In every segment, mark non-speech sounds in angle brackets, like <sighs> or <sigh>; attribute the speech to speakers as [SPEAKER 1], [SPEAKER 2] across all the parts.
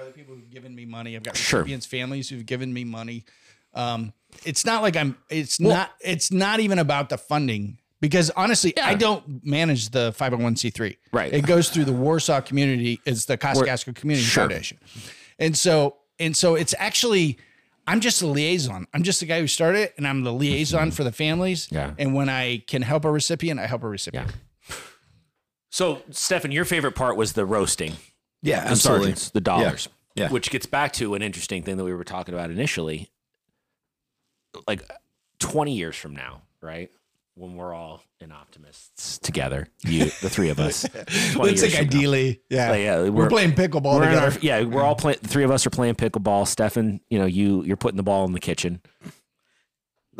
[SPEAKER 1] other people who've given me money. I've got
[SPEAKER 2] Sure.
[SPEAKER 1] recipients, families who've given me money. Um, it's not like I'm. It's not. It's not even about the funding because honestly, I don't manage the 501c3.
[SPEAKER 2] Right.
[SPEAKER 1] It goes through the Warsaw community. It's the Kosciusko Community
[SPEAKER 2] Sure.
[SPEAKER 1] Foundation, and so and so it's actually. I'm just a liaison. I'm just the guy who started it, and I'm the liaison for the families.
[SPEAKER 2] Yeah.
[SPEAKER 1] And when I can help a recipient, I help a recipient. Yeah.
[SPEAKER 2] So, Stefan, your favorite part was the roasting,
[SPEAKER 3] Yeah,
[SPEAKER 2] the
[SPEAKER 3] absolutely.
[SPEAKER 2] sergeants, the dollars.
[SPEAKER 3] Yeah. Yeah.
[SPEAKER 2] Which gets back to an interesting thing that we were talking about initially. Like 20 years from now, right? When we're all in optimists together, you, the three of us. <laughs> 20
[SPEAKER 1] Let's
[SPEAKER 2] years from now.
[SPEAKER 1] ideally. Yeah.
[SPEAKER 2] Like, yeah,
[SPEAKER 1] we're,
[SPEAKER 2] we're-
[SPEAKER 1] playing pickleball
[SPEAKER 2] We're
[SPEAKER 1] together.
[SPEAKER 2] our, yeah, we're all playing. The three of us are playing pickleball. Stefan, you know, you you're putting the ball in the kitchen.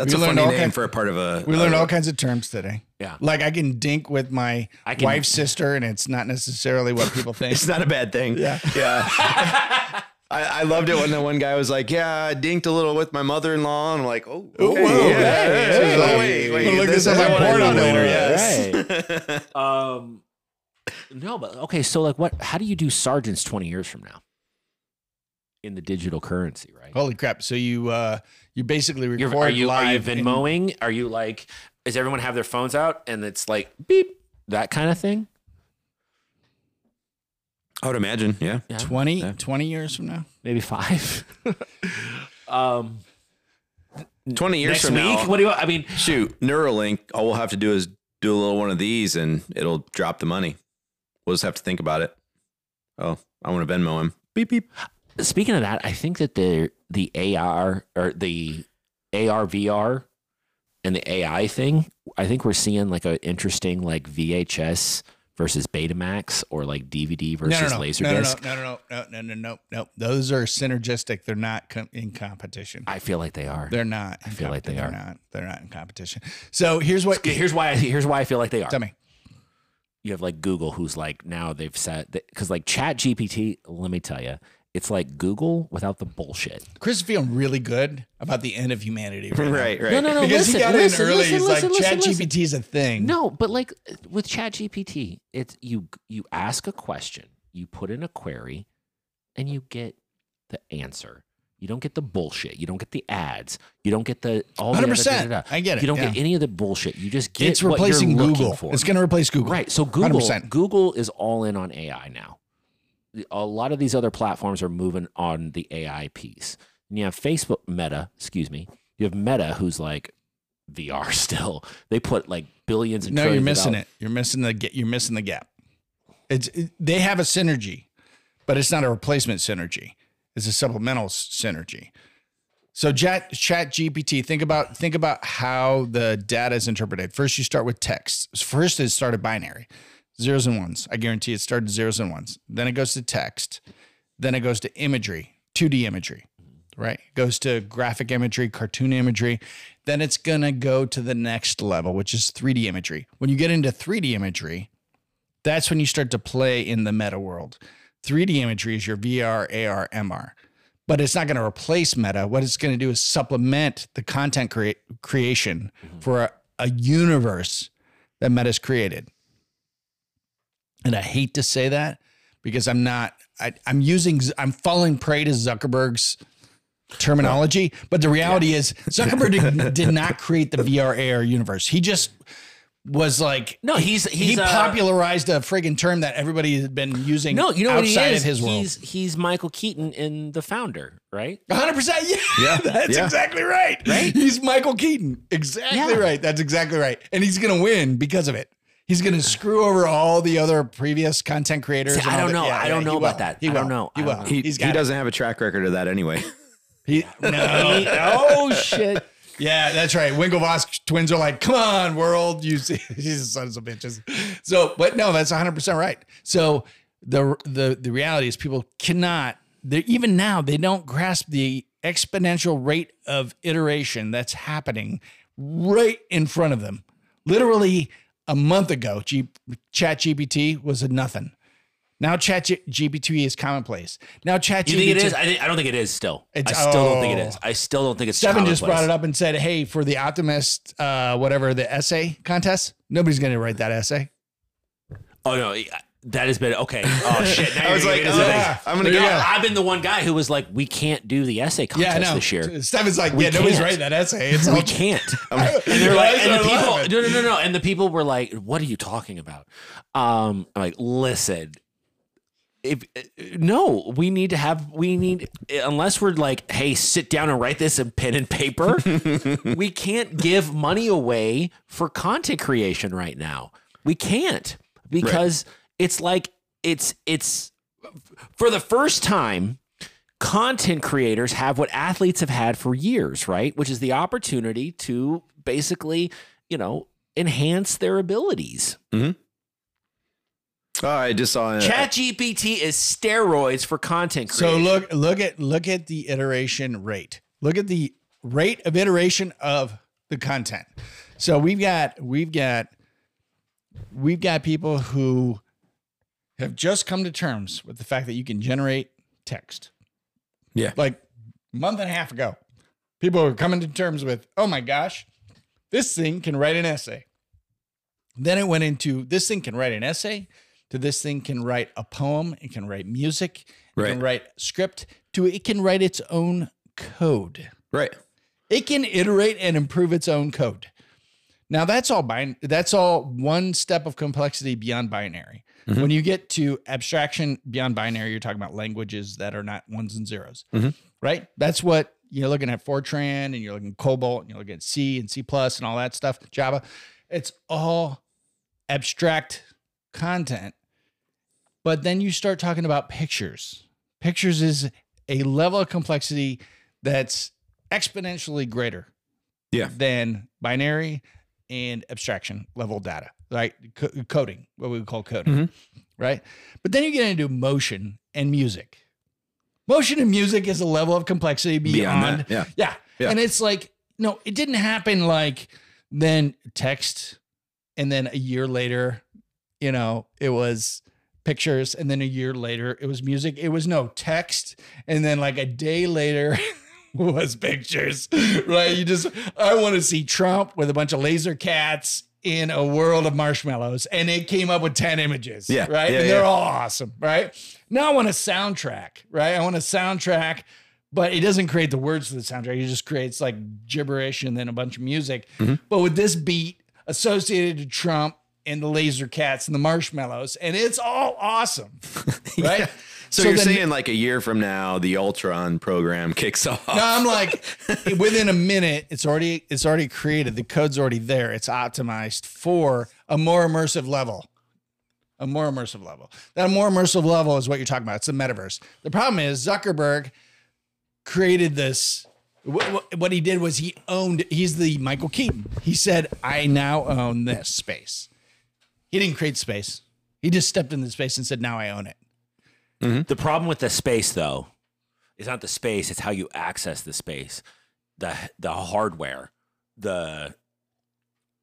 [SPEAKER 3] That's
[SPEAKER 1] We
[SPEAKER 3] a funny
[SPEAKER 1] all
[SPEAKER 3] name
[SPEAKER 1] kind-
[SPEAKER 3] for a part of a.
[SPEAKER 1] we learned
[SPEAKER 3] a-
[SPEAKER 1] all kinds of terms today.
[SPEAKER 2] Yeah.
[SPEAKER 1] Like I can dink with my
[SPEAKER 2] I can-
[SPEAKER 1] wife's sister, and it's not necessarily what people <laughs> think.
[SPEAKER 3] It's not a bad thing. Yeah, yeah. <laughs> I, I loved it when the one guy was like, "Yeah, I dinked a little with my mother-in-law," and I'm like, "Oh, okay,
[SPEAKER 1] whoa,
[SPEAKER 3] yeah,
[SPEAKER 1] hey,
[SPEAKER 3] yeah,
[SPEAKER 1] hey,
[SPEAKER 3] oh,
[SPEAKER 1] hey,
[SPEAKER 3] wait, wait,
[SPEAKER 1] hey, look
[SPEAKER 3] this
[SPEAKER 1] this
[SPEAKER 3] is
[SPEAKER 1] up
[SPEAKER 3] what
[SPEAKER 1] on
[SPEAKER 3] I
[SPEAKER 1] porno
[SPEAKER 3] do later."
[SPEAKER 1] later,
[SPEAKER 3] Yes. <laughs>
[SPEAKER 2] Um, no, but okay. So, like, what? How do you do sergeants 20 years from now in the digital currency? Right?
[SPEAKER 1] Holy crap! So you uh you basically record
[SPEAKER 2] You're, are you are you
[SPEAKER 1] live and-
[SPEAKER 2] Venmoing? Are you like? Does everyone have their phones out and it's like beep that kind of thing?
[SPEAKER 3] I would imagine, yeah.
[SPEAKER 1] 20, 20 years from now.
[SPEAKER 2] Maybe five. <laughs> um,
[SPEAKER 3] Twenty years
[SPEAKER 2] next
[SPEAKER 3] from
[SPEAKER 2] week.
[SPEAKER 3] now,
[SPEAKER 2] What do you? I mean,
[SPEAKER 3] shoot, Neuralink. All we'll have to do is do a little one of these, and it'll drop the money. We'll just have to think about it. Oh, I want to Venmo him. Beep beep
[SPEAKER 2] speaking of that, I think that the the AR or the AR VR and the AI thing, I think we're seeing like an interesting like VHS versus Betamax or like DVD
[SPEAKER 1] versus no,
[SPEAKER 2] no,
[SPEAKER 1] no.
[SPEAKER 2] Laserdisc.
[SPEAKER 1] No, no, no, no, no, no, no, no, Those are synergistic. They're not com- in competition.
[SPEAKER 2] I feel like they are.
[SPEAKER 1] They're not. I
[SPEAKER 2] feel com- like they
[SPEAKER 1] they're
[SPEAKER 2] are.
[SPEAKER 1] Not. They're not in competition. So here's what.
[SPEAKER 2] Here's why. I, here's why I feel like they are.
[SPEAKER 1] Tell me.
[SPEAKER 2] You have like Google, who's like now they've said because like Chat GPT. Let me tell you, it's like Google without the bullshit.
[SPEAKER 1] Chris is feeling really good about the end of humanity. Right.
[SPEAKER 3] Right, right.
[SPEAKER 2] No, no, no.
[SPEAKER 1] Because
[SPEAKER 2] listen,
[SPEAKER 1] he got
[SPEAKER 2] listen,
[SPEAKER 1] in early.
[SPEAKER 2] listen,
[SPEAKER 1] he's
[SPEAKER 2] listen,
[SPEAKER 1] like,
[SPEAKER 2] listen,
[SPEAKER 1] Chat
[SPEAKER 2] listen.
[SPEAKER 1] GPT is a thing.
[SPEAKER 2] No, but like with Chat GPT, it's you you ask a question, you put in a query, and you get the answer. You don't get the bullshit. You don't get the ads. You don't get the all
[SPEAKER 1] 100%. I get it,
[SPEAKER 2] You don't
[SPEAKER 1] yeah.
[SPEAKER 2] get any of the bullshit. You just get
[SPEAKER 1] it's
[SPEAKER 2] what you're
[SPEAKER 1] replacing Google.
[SPEAKER 2] for.
[SPEAKER 1] It's going to replace Google.
[SPEAKER 2] Right. So Google
[SPEAKER 1] 100%.
[SPEAKER 2] Google is all in on AI now. A lot of these other platforms are moving on the AI piece. And you have Facebook Meta, excuse me. You have Meta who's like VR <laughs> still. They put like billions and
[SPEAKER 1] No, you're missing it. You're missing the get. You're missing the gap. It's it- they have a synergy, but it's not a replacement synergy. It's a supplemental synergy. So chat chat GPT, think about think about how the data is interpreted. First, you start with text. First, it started binary, zeros and ones. I guarantee it started zeros and ones. Then it goes to text. Then it goes to imagery, 2D imagery, right? It goes to graphic imagery, cartoon imagery. Then it's gonna go to the next level, which is 3D imagery. When you get into 3D imagery, that's when you start to play in the meta world. 3D imagery is your VR, AR, MR but it's not going to replace meta what it's going to do is supplement the content crea- creation mm-hmm. for a, a universe that meta's created and i hate to say that because i'm not I, i'm using i'm falling prey to zuckerberg's terminology but the reality is zuckerberg did, did not create the vr ar universe he just was like
[SPEAKER 2] No, he's he's
[SPEAKER 1] he
[SPEAKER 2] uh,
[SPEAKER 1] popularized a friggin' term that everybody has been using
[SPEAKER 2] No, you know what he
[SPEAKER 1] outside
[SPEAKER 2] is?
[SPEAKER 1] of his world.
[SPEAKER 2] He's he's Michael Keaton in The Founder, right?
[SPEAKER 1] 100% yeah.
[SPEAKER 3] Yeah, <laughs>
[SPEAKER 1] That's
[SPEAKER 3] yeah.
[SPEAKER 1] exactly right.
[SPEAKER 2] Right?
[SPEAKER 1] He's Michael Keaton. Exactly
[SPEAKER 2] Yeah.
[SPEAKER 1] right. That's exactly right. And he's going to win because of it. He's going to screw over all the other previous content creators.
[SPEAKER 2] See,
[SPEAKER 1] and
[SPEAKER 2] I don't
[SPEAKER 1] the-
[SPEAKER 2] know. I don't
[SPEAKER 1] he
[SPEAKER 2] know
[SPEAKER 1] will.
[SPEAKER 2] about that.
[SPEAKER 1] He
[SPEAKER 2] I don't know.
[SPEAKER 1] He will.
[SPEAKER 2] don't know.
[SPEAKER 3] He, he doesn't have a track record of that anyway. <laughs>
[SPEAKER 1] He, no. <laughs>
[SPEAKER 2] oh shit!
[SPEAKER 1] Yeah, that's right. Winklevoss twins are like, come on, world. You see, <laughs> these sons of bitches. So, but no, that's 100% right. So the, the, the reality is people cannot, they even now, they don't grasp the exponential rate of iteration that's happening right in front of them. Literally a month ago, G, Chat GPT was a nothing. Now Chat G- GPT is commonplace. Now Chat
[SPEAKER 2] You think it is? I, think, I don't think it is. Still,
[SPEAKER 1] It's-
[SPEAKER 2] I still don't think it
[SPEAKER 1] oh.
[SPEAKER 2] I still don't think it's.
[SPEAKER 1] Stefan just brought it up and said, "Hey, for the Optimist, uh, whatever the essay contest, nobody's going to write that essay."
[SPEAKER 2] Oh no, That has been okay. <laughs> Oh shit! Now
[SPEAKER 3] I was like, oh,
[SPEAKER 1] yeah.
[SPEAKER 3] I'm gonna go.
[SPEAKER 1] go.
[SPEAKER 2] I've been the one guy who was like, we can't do the essay
[SPEAKER 1] Yeah,
[SPEAKER 2] contest
[SPEAKER 1] know.
[SPEAKER 2] this year.
[SPEAKER 1] Stefan's like,
[SPEAKER 2] We
[SPEAKER 1] yeah, nobody's
[SPEAKER 2] can't.
[SPEAKER 1] writing that essay. It's
[SPEAKER 2] We
[SPEAKER 1] all
[SPEAKER 2] can't. <laughs>
[SPEAKER 1] and
[SPEAKER 2] they're like, and the people, no, no, no, no. And the people were like, what are you talking about? Um, I'm like, listen, if no, we need to have, we need, unless we're like, hey, sit down and write this in pen and paper, <laughs> we can't give money away for content creation right now. We can't because it's like, it's, it's for the first time, content creators have what athletes have had for years, right? Which is the opportunity to basically, you know, enhance their abilities. Mm-hmm.
[SPEAKER 3] Oh, I just saw it.
[SPEAKER 2] ChatGPT is steroids for content
[SPEAKER 1] creators.
[SPEAKER 2] So
[SPEAKER 1] look look at look at the iteration rate. Look at the rate of iteration of the content. So we've got we've got we've got people who have just come to terms with the fact that you can generate text.
[SPEAKER 3] Yeah.
[SPEAKER 1] Like a month and a half ago. People were coming to terms with, "Oh my gosh, this thing can write an essay." Then it went into this thing can write an essay, to this thing can write a poem, it can write music, it can write script, to it can write its own code.
[SPEAKER 3] Right.
[SPEAKER 1] It can iterate and improve its own code. Now that's all bin- that's all one step of complexity beyond binary. When you get to abstraction beyond binary, you're talking about languages that are not ones and 0s
[SPEAKER 3] Mhm.
[SPEAKER 1] right? That's what you're looking at Fortran and you're looking at COBOL and you're looking at C and C plus and all that stuff, Java. It's all abstract content. But then you start talking about pictures. Pictures is a level of complexity that's exponentially greater
[SPEAKER 3] Yeah.
[SPEAKER 1] than binary and abstraction level data, right? Co- coding, what we would call coding,
[SPEAKER 3] Mhm.
[SPEAKER 1] right? But then you get into motion and music. Motion and music is a level of complexity beyond,
[SPEAKER 3] Beyond yeah.
[SPEAKER 1] yeah.
[SPEAKER 3] Yeah.
[SPEAKER 1] And it's like, no, it didn't happen like then text and then a year later, you know, it was pictures and then a year later it was music. It was no text and then like a day later <laughs> was pictures, right? You just, I want to see Trump with a bunch of laser cats in a world of marshmallows, and it came up with 10 images,
[SPEAKER 3] Yeah,
[SPEAKER 1] right?
[SPEAKER 3] yeah,
[SPEAKER 1] and they're
[SPEAKER 3] yeah.
[SPEAKER 1] all awesome, right? Now I want a soundtrack, right? I want a soundtrack, but it doesn't create the words for the soundtrack. It just creates like gibberish and then a bunch of music.
[SPEAKER 3] Mm-hmm.
[SPEAKER 1] But with this beat associated to Trump and the laser cats and the marshmallows, and it's all awesome, <laughs> right?
[SPEAKER 3] So,
[SPEAKER 1] So
[SPEAKER 3] you're saying like a year from now, the Ultron program <laughs> kicks off.
[SPEAKER 1] No, I'm like within a minute, it's already it's already created. The code's already there. It's optimized for a more immersive level. A more immersive level. That more immersive level is what you're talking about. It's the metaverse. The problem is Zuckerberg created this. wh- wh- What he did was he owned. He's the Michael Keaton. He said, "I now own this space." He didn't create space. He just stepped into space and said, "Now I own it." Mm-hmm.
[SPEAKER 2] The problem with the space, though, is not the space; it's how you access the space, the the hardware, the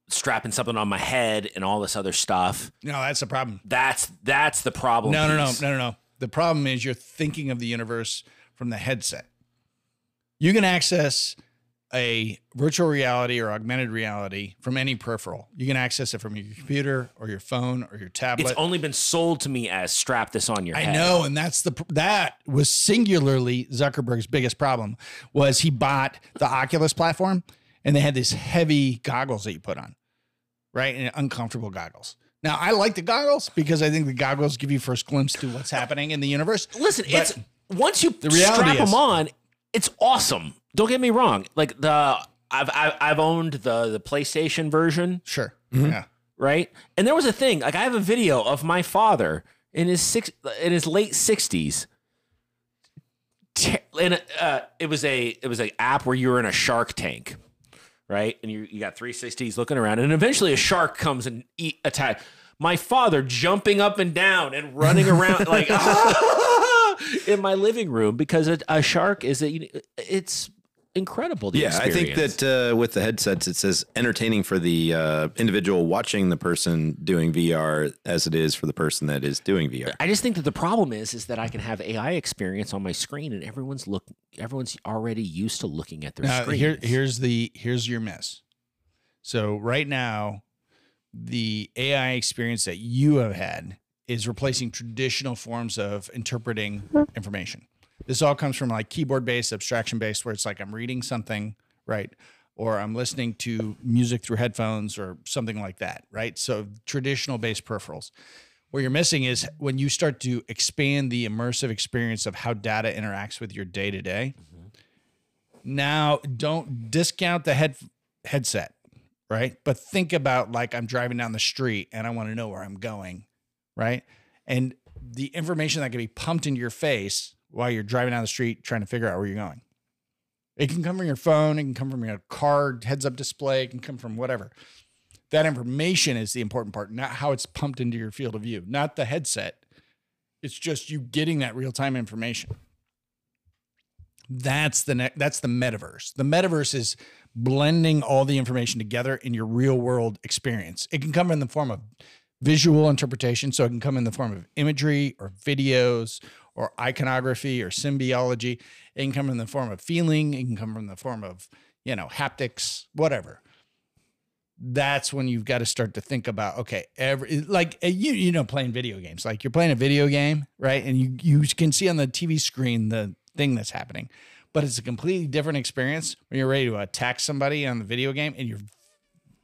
[SPEAKER 2] strapping something on my head, and all this other stuff.
[SPEAKER 1] No, that's the problem.
[SPEAKER 2] That's that's the problem.
[SPEAKER 1] No, no, no, no, no, no. The problem is you're thinking of the universe from the headset. You can access a virtual reality or augmented reality from any peripheral. You can access it from your computer or your phone or your tablet.
[SPEAKER 2] It's only been sold to me as strap this on your head.
[SPEAKER 1] I
[SPEAKER 2] head.
[SPEAKER 1] know, and that's the that was singularly Zuckerberg's biggest problem was he bought the Oculus platform and they had these heavy goggles that you put on, right? And uncomfortable goggles. Now I like the goggles because I think the goggles give you first glimpse to what's happening in the universe.
[SPEAKER 2] Listen,
[SPEAKER 1] But
[SPEAKER 2] it's once you
[SPEAKER 1] the
[SPEAKER 2] strap
[SPEAKER 1] is-
[SPEAKER 2] them on, it's awesome. Don't get me wrong. Like the I've I've, I've owned the the PlayStation version,
[SPEAKER 1] sure, yeah,
[SPEAKER 2] right? And there was a thing. Like I have a video of my father in his six in his late sixties. And uh, it was a it was an app where you were in a shark tank, right? And you you got 360s looking around, and eventually a shark comes and eat attack. My father jumping up and down and running around like <laughs> in my living room because a, a shark is a it's incredible. The
[SPEAKER 3] Yeah, I think that uh, with the headsets, it says entertaining for the uh, individual watching the person doing VR as it is for the person that is doing VR.
[SPEAKER 2] I just think that the problem is is that I can have AI experience on my screen and everyone's look everyone's already used to looking at their
[SPEAKER 1] Now,
[SPEAKER 2] screens.
[SPEAKER 1] here, here's the here's your miss. So right now, the AI experience that you have had is replacing traditional forms of interpreting information. This all comes from like keyboard based, abstraction based, where it's like I'm reading something, right? Or I'm listening to music through headphones or something like that, right? So traditional based peripherals. What you're missing is when you start to expand the immersive experience of how data interacts with your day to day. Now, don't discount the head headset, right? But think about like I'm driving down the street and I want to know where I'm going, right? And the information that can be pumped into your face while you're driving down the street trying to figure out where you're going. It can come from your phone, it can come from your car heads up display, it can come from whatever. That information is the important part, not how it's pumped into your field of view, not the headset. It's just you getting that real time information. That's the ne- that's the metaverse. The metaverse is blending all the information together in your real world experience. It can come in the form of visual interpretation, so it can come in the form of imagery or videos or iconography or symbiology. It can come in the form of feeling. It can come in the form of you know haptics, whatever. That's when you've got to start to think about okay, every like uh, you you know playing video games. Like you're playing a video game, right? And you you can see on the TV screen the thing that's happening, but it's a completely different experience when you're ready to attack somebody on the video game and your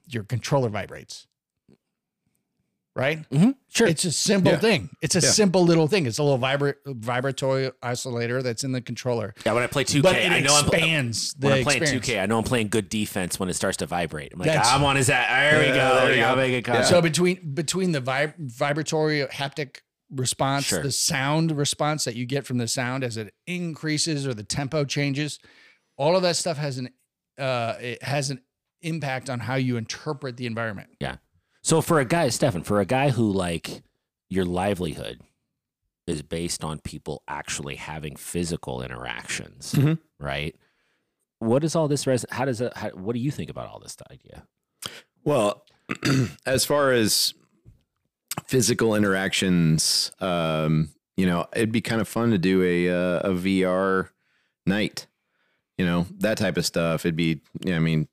[SPEAKER 1] your controller vibrates. Right?
[SPEAKER 2] Mm-hmm. Sure.
[SPEAKER 1] It's a simple
[SPEAKER 3] Yeah.
[SPEAKER 1] thing. It's a
[SPEAKER 3] Yeah.
[SPEAKER 1] simple little thing. It's a little vibra- vibratory isolator that's in the controller.
[SPEAKER 2] yeah, when I play 2K,
[SPEAKER 1] But it
[SPEAKER 2] I know I'm
[SPEAKER 1] expands the
[SPEAKER 2] when I'm playing
[SPEAKER 1] experience.
[SPEAKER 2] 2K, I know I'm playing good defense when it starts to vibrate. I'm like,
[SPEAKER 1] That's-
[SPEAKER 2] I'm on his at. There we go.
[SPEAKER 3] there
[SPEAKER 2] There we
[SPEAKER 3] you
[SPEAKER 2] go.
[SPEAKER 3] go.
[SPEAKER 2] Make it contact.
[SPEAKER 1] So between between the vib- vibratory haptic response,
[SPEAKER 2] Sure.
[SPEAKER 1] the sound response that you get from the sound as it increases or the tempo changes, all of that stuff has an uh, it has an impact on how you interpret the environment.
[SPEAKER 2] So for a guy, Stefan, for a guy who like your livelihood is based on people actually having physical interactions,
[SPEAKER 3] Mhm.
[SPEAKER 2] right? What does all this res? How does it? How, what do you think about all this idea?
[SPEAKER 3] Well, <clears throat> as far as physical interactions, um, you know, it'd be kind of fun to do a uh, a VR night. You know, that type of stuff. It'd be, yeah, I mean,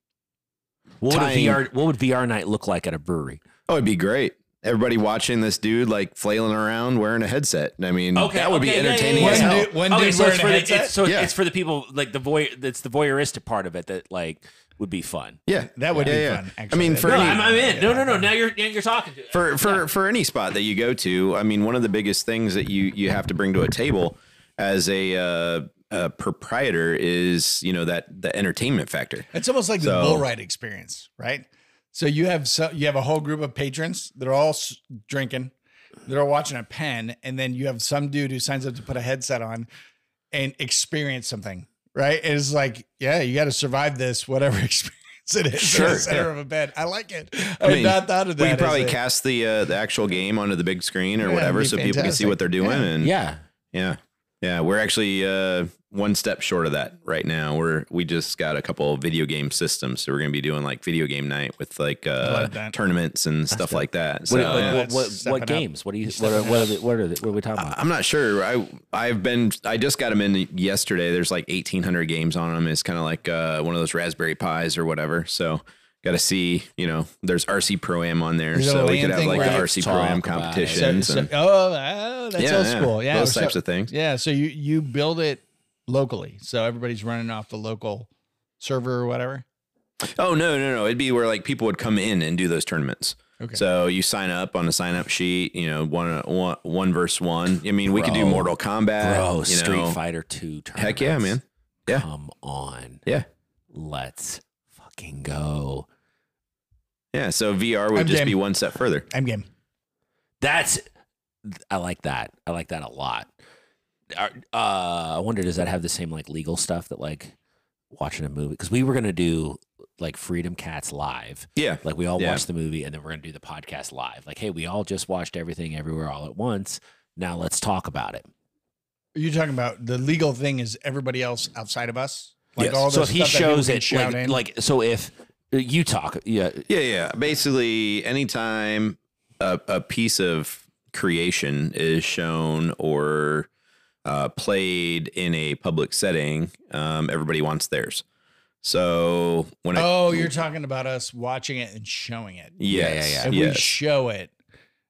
[SPEAKER 2] What would a
[SPEAKER 3] Tying-
[SPEAKER 2] VR? What would VR night look like at a brewery?
[SPEAKER 3] oh, it'd be great. Everybody watching this dude like flailing around wearing a headset. I mean, that would be entertaining
[SPEAKER 1] yeah,
[SPEAKER 3] as
[SPEAKER 1] yeah.
[SPEAKER 3] hell.
[SPEAKER 1] One dude- one
[SPEAKER 2] okay,
[SPEAKER 1] dude
[SPEAKER 2] so it's
[SPEAKER 1] wearing
[SPEAKER 2] for
[SPEAKER 1] a
[SPEAKER 2] the
[SPEAKER 1] headset?
[SPEAKER 2] it's, so
[SPEAKER 3] Yeah.
[SPEAKER 2] it's for the people like the voy. It's the voyeuristic part of it that like would be fun.
[SPEAKER 3] Yeah,
[SPEAKER 1] That would
[SPEAKER 3] yeah,
[SPEAKER 1] be
[SPEAKER 3] yeah.
[SPEAKER 1] fun,
[SPEAKER 3] I
[SPEAKER 1] actually.
[SPEAKER 3] mean, for
[SPEAKER 2] No,
[SPEAKER 3] any,
[SPEAKER 2] I'm, I'm in. No, no, no. Now you're now you're talking to
[SPEAKER 3] for for for any spot that you go to i mean one of the biggest things that you you have to bring to a table as a uh a proprietor is you know that the entertainment factor
[SPEAKER 1] It's almost like the
[SPEAKER 3] So-
[SPEAKER 1] bull ride experience, right? So you have so you have a whole group of patrons that are all drinking, they're all watching a pen, and then you have some dude who signs up to put a headset on and experience something, right? And it's like, yeah, you got to survive this, whatever <laughs> experience it is. in
[SPEAKER 3] Sure,
[SPEAKER 1] the center
[SPEAKER 3] yeah.
[SPEAKER 1] of a bed. I like it. I,
[SPEAKER 3] I mean,
[SPEAKER 1] not thought of that.
[SPEAKER 3] we could
[SPEAKER 1] as
[SPEAKER 3] probably
[SPEAKER 1] a-
[SPEAKER 3] cast the uh the actual game onto the big screen or
[SPEAKER 1] Yeah,
[SPEAKER 3] whatever so
[SPEAKER 1] be
[SPEAKER 3] people can see what they're doing
[SPEAKER 1] Yeah.
[SPEAKER 3] and
[SPEAKER 2] Yeah.
[SPEAKER 3] yeah yeah we're actually uh one step short of that right now we're we just got a couple of video game systems so we're gonna be doing like video game night with like uh
[SPEAKER 1] love
[SPEAKER 3] tournaments and stuff like that so
[SPEAKER 2] What, like,
[SPEAKER 1] yeah,
[SPEAKER 2] what,
[SPEAKER 1] it's
[SPEAKER 2] what,
[SPEAKER 1] stepping
[SPEAKER 2] what
[SPEAKER 1] up.
[SPEAKER 2] games? What do you? What are, what are, the, what are the, what are we talking about?
[SPEAKER 3] I'm not sure. I I've been I just got them in yesterday. There's like 1,800 games on them. It's kind of like uh, one of those Raspberry Pis or whatever. So got to see. You know, there's RC Pro Am on there, so we could have like the RC Pro Am
[SPEAKER 2] about it?
[SPEAKER 1] So-
[SPEAKER 3] competitions
[SPEAKER 1] so-
[SPEAKER 3] and
[SPEAKER 1] oh, oh, that's
[SPEAKER 3] yeah,
[SPEAKER 1] old
[SPEAKER 3] yeah,
[SPEAKER 1] school. Yeah,
[SPEAKER 3] those
[SPEAKER 1] so-
[SPEAKER 3] types of things.
[SPEAKER 1] Yeah, so you you build it locally, so everybody's running off the local server or whatever.
[SPEAKER 3] Oh no, no, no! It'd be where like people would come in and do those tournaments.
[SPEAKER 1] Okay.
[SPEAKER 3] So you sign up on a sign up sheet. You know, one one one versus one. I mean, we could do Mortal Kombat.
[SPEAKER 2] Bro,
[SPEAKER 3] you
[SPEAKER 2] Street
[SPEAKER 3] know.
[SPEAKER 2] Fighter Two.
[SPEAKER 3] Heck yeah, man. Yeah.
[SPEAKER 2] Come on.
[SPEAKER 3] Yeah,
[SPEAKER 2] Let's fucking go.
[SPEAKER 3] yeah. So VR would
[SPEAKER 1] I'm
[SPEAKER 3] just
[SPEAKER 1] game.
[SPEAKER 3] be one step further.
[SPEAKER 1] I'm game.
[SPEAKER 2] That's. I like that. I like that a lot. Uh, I wonder, does that have the same like legal stuff that like watching a movie? Because we were gonna do like Freedom Cats live.
[SPEAKER 3] Yeah,
[SPEAKER 2] Like we all
[SPEAKER 3] Yeah.
[SPEAKER 2] watched the movie and then we're gonna do the podcast live. Like, hey, we all just watched everything everywhere all at once. Now let's talk about it.
[SPEAKER 1] Are you talking about the legal thing? Is everybody else outside of us? Like
[SPEAKER 3] Yes.
[SPEAKER 1] all
[SPEAKER 2] so if he
[SPEAKER 1] stuff that
[SPEAKER 2] shows
[SPEAKER 1] can
[SPEAKER 2] it, like, like, so if uh, you talk, yeah,
[SPEAKER 3] Yeah, yeah. Basically, anytime a, a piece of creation is shown or uh, played in a public setting, um, everybody wants theirs. So when I,
[SPEAKER 1] oh, you're talking about us watching it and showing it.
[SPEAKER 3] yes,
[SPEAKER 2] Yeah, yeah,
[SPEAKER 1] If
[SPEAKER 3] yes.
[SPEAKER 1] we show it,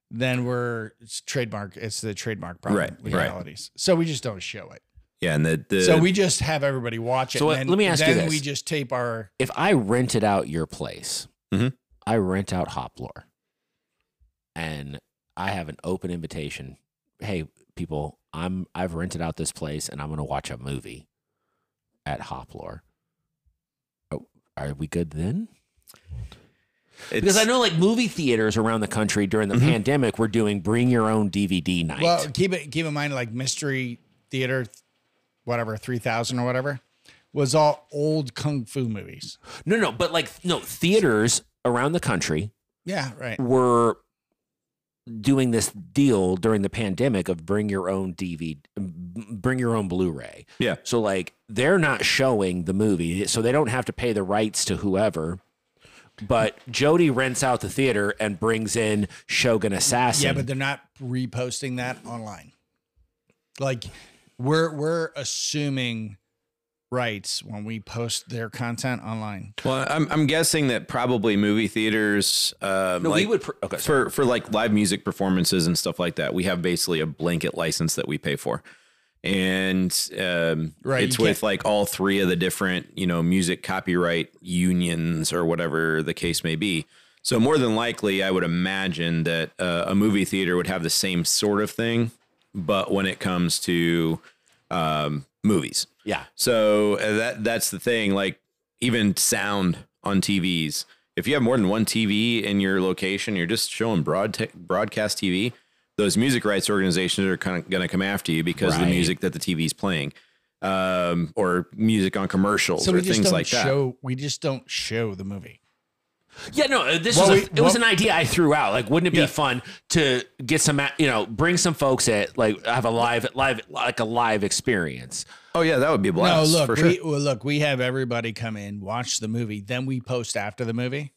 [SPEAKER 1] then we're it's trademark. It's the trademark problem
[SPEAKER 3] Right, right.
[SPEAKER 1] So we just don't show it.
[SPEAKER 3] Yeah, and the, the
[SPEAKER 1] so we just have everybody watch it.
[SPEAKER 2] So
[SPEAKER 1] and
[SPEAKER 2] let-
[SPEAKER 1] then,
[SPEAKER 2] let me ask you
[SPEAKER 1] then
[SPEAKER 2] this.
[SPEAKER 1] we just tape our.
[SPEAKER 2] if I rented out your place,
[SPEAKER 3] Mhm.
[SPEAKER 2] I rent out Hoplore, and I have an open invitation. Hey, people, I'm I've rented out this place, and I'm going to watch a movie at Hoplore. Oh, are we good then? Because I know like movie theaters around the country during the
[SPEAKER 3] Mhm.
[SPEAKER 2] pandemic were doing bring your own DVD night.
[SPEAKER 1] Well, keep it keep in mind like mystery theater, whatever three thousand or whatever, was all old kung fu movies.
[SPEAKER 2] no, no, but like no theaters around the country
[SPEAKER 1] Yeah, right.
[SPEAKER 2] were doing this deal during the pandemic of bring your own DVD, bring your own Blu-ray.
[SPEAKER 3] Yeah.
[SPEAKER 2] So like they're not showing the movie, so they don't have to pay the rights to whoever. But Jody rents out the theater and brings in Shogun Assassin.
[SPEAKER 1] Yeah, but they're not reposting that online. Like we're we're assuming rights when we post their content online.
[SPEAKER 3] Well, I'm I'm guessing that probably movie theaters, um,
[SPEAKER 2] no,
[SPEAKER 3] like
[SPEAKER 2] we would. Pr- okay,
[SPEAKER 3] for for like live music performances and stuff like that, we have basically a blanket license that we pay for, and um,
[SPEAKER 1] Right,
[SPEAKER 3] it's with like all three of the different you know music copyright unions or whatever the case may be. So more than likely, I would imagine that uh, a movie theater would have the same sort of thing, but when it comes to um, movies.
[SPEAKER 2] yeah,
[SPEAKER 3] So uh, that that's the thing. Like even sound on TVs. If you have more than one TV in your location, you're just showing broad te- broadcast TV. Those music rights organizations are kind of going to come after you because of the music that the TV's playing, um, or music on commercials
[SPEAKER 1] So
[SPEAKER 3] or things like that.
[SPEAKER 1] show we just don't show the movie.
[SPEAKER 2] Yeah. No, uh, this
[SPEAKER 1] Well,
[SPEAKER 2] was a,
[SPEAKER 1] we-
[SPEAKER 2] it was an idea I threw out. Like, wouldn't it
[SPEAKER 3] Yeah.
[SPEAKER 2] be fun to get some, you know, bring some folks at like have a live, live, like a live experience.
[SPEAKER 3] Oh yeah, that would be a blast
[SPEAKER 1] no, look,
[SPEAKER 3] for sure.
[SPEAKER 1] we well, look, we have everybody come in, watch the movie, then we post after the movie.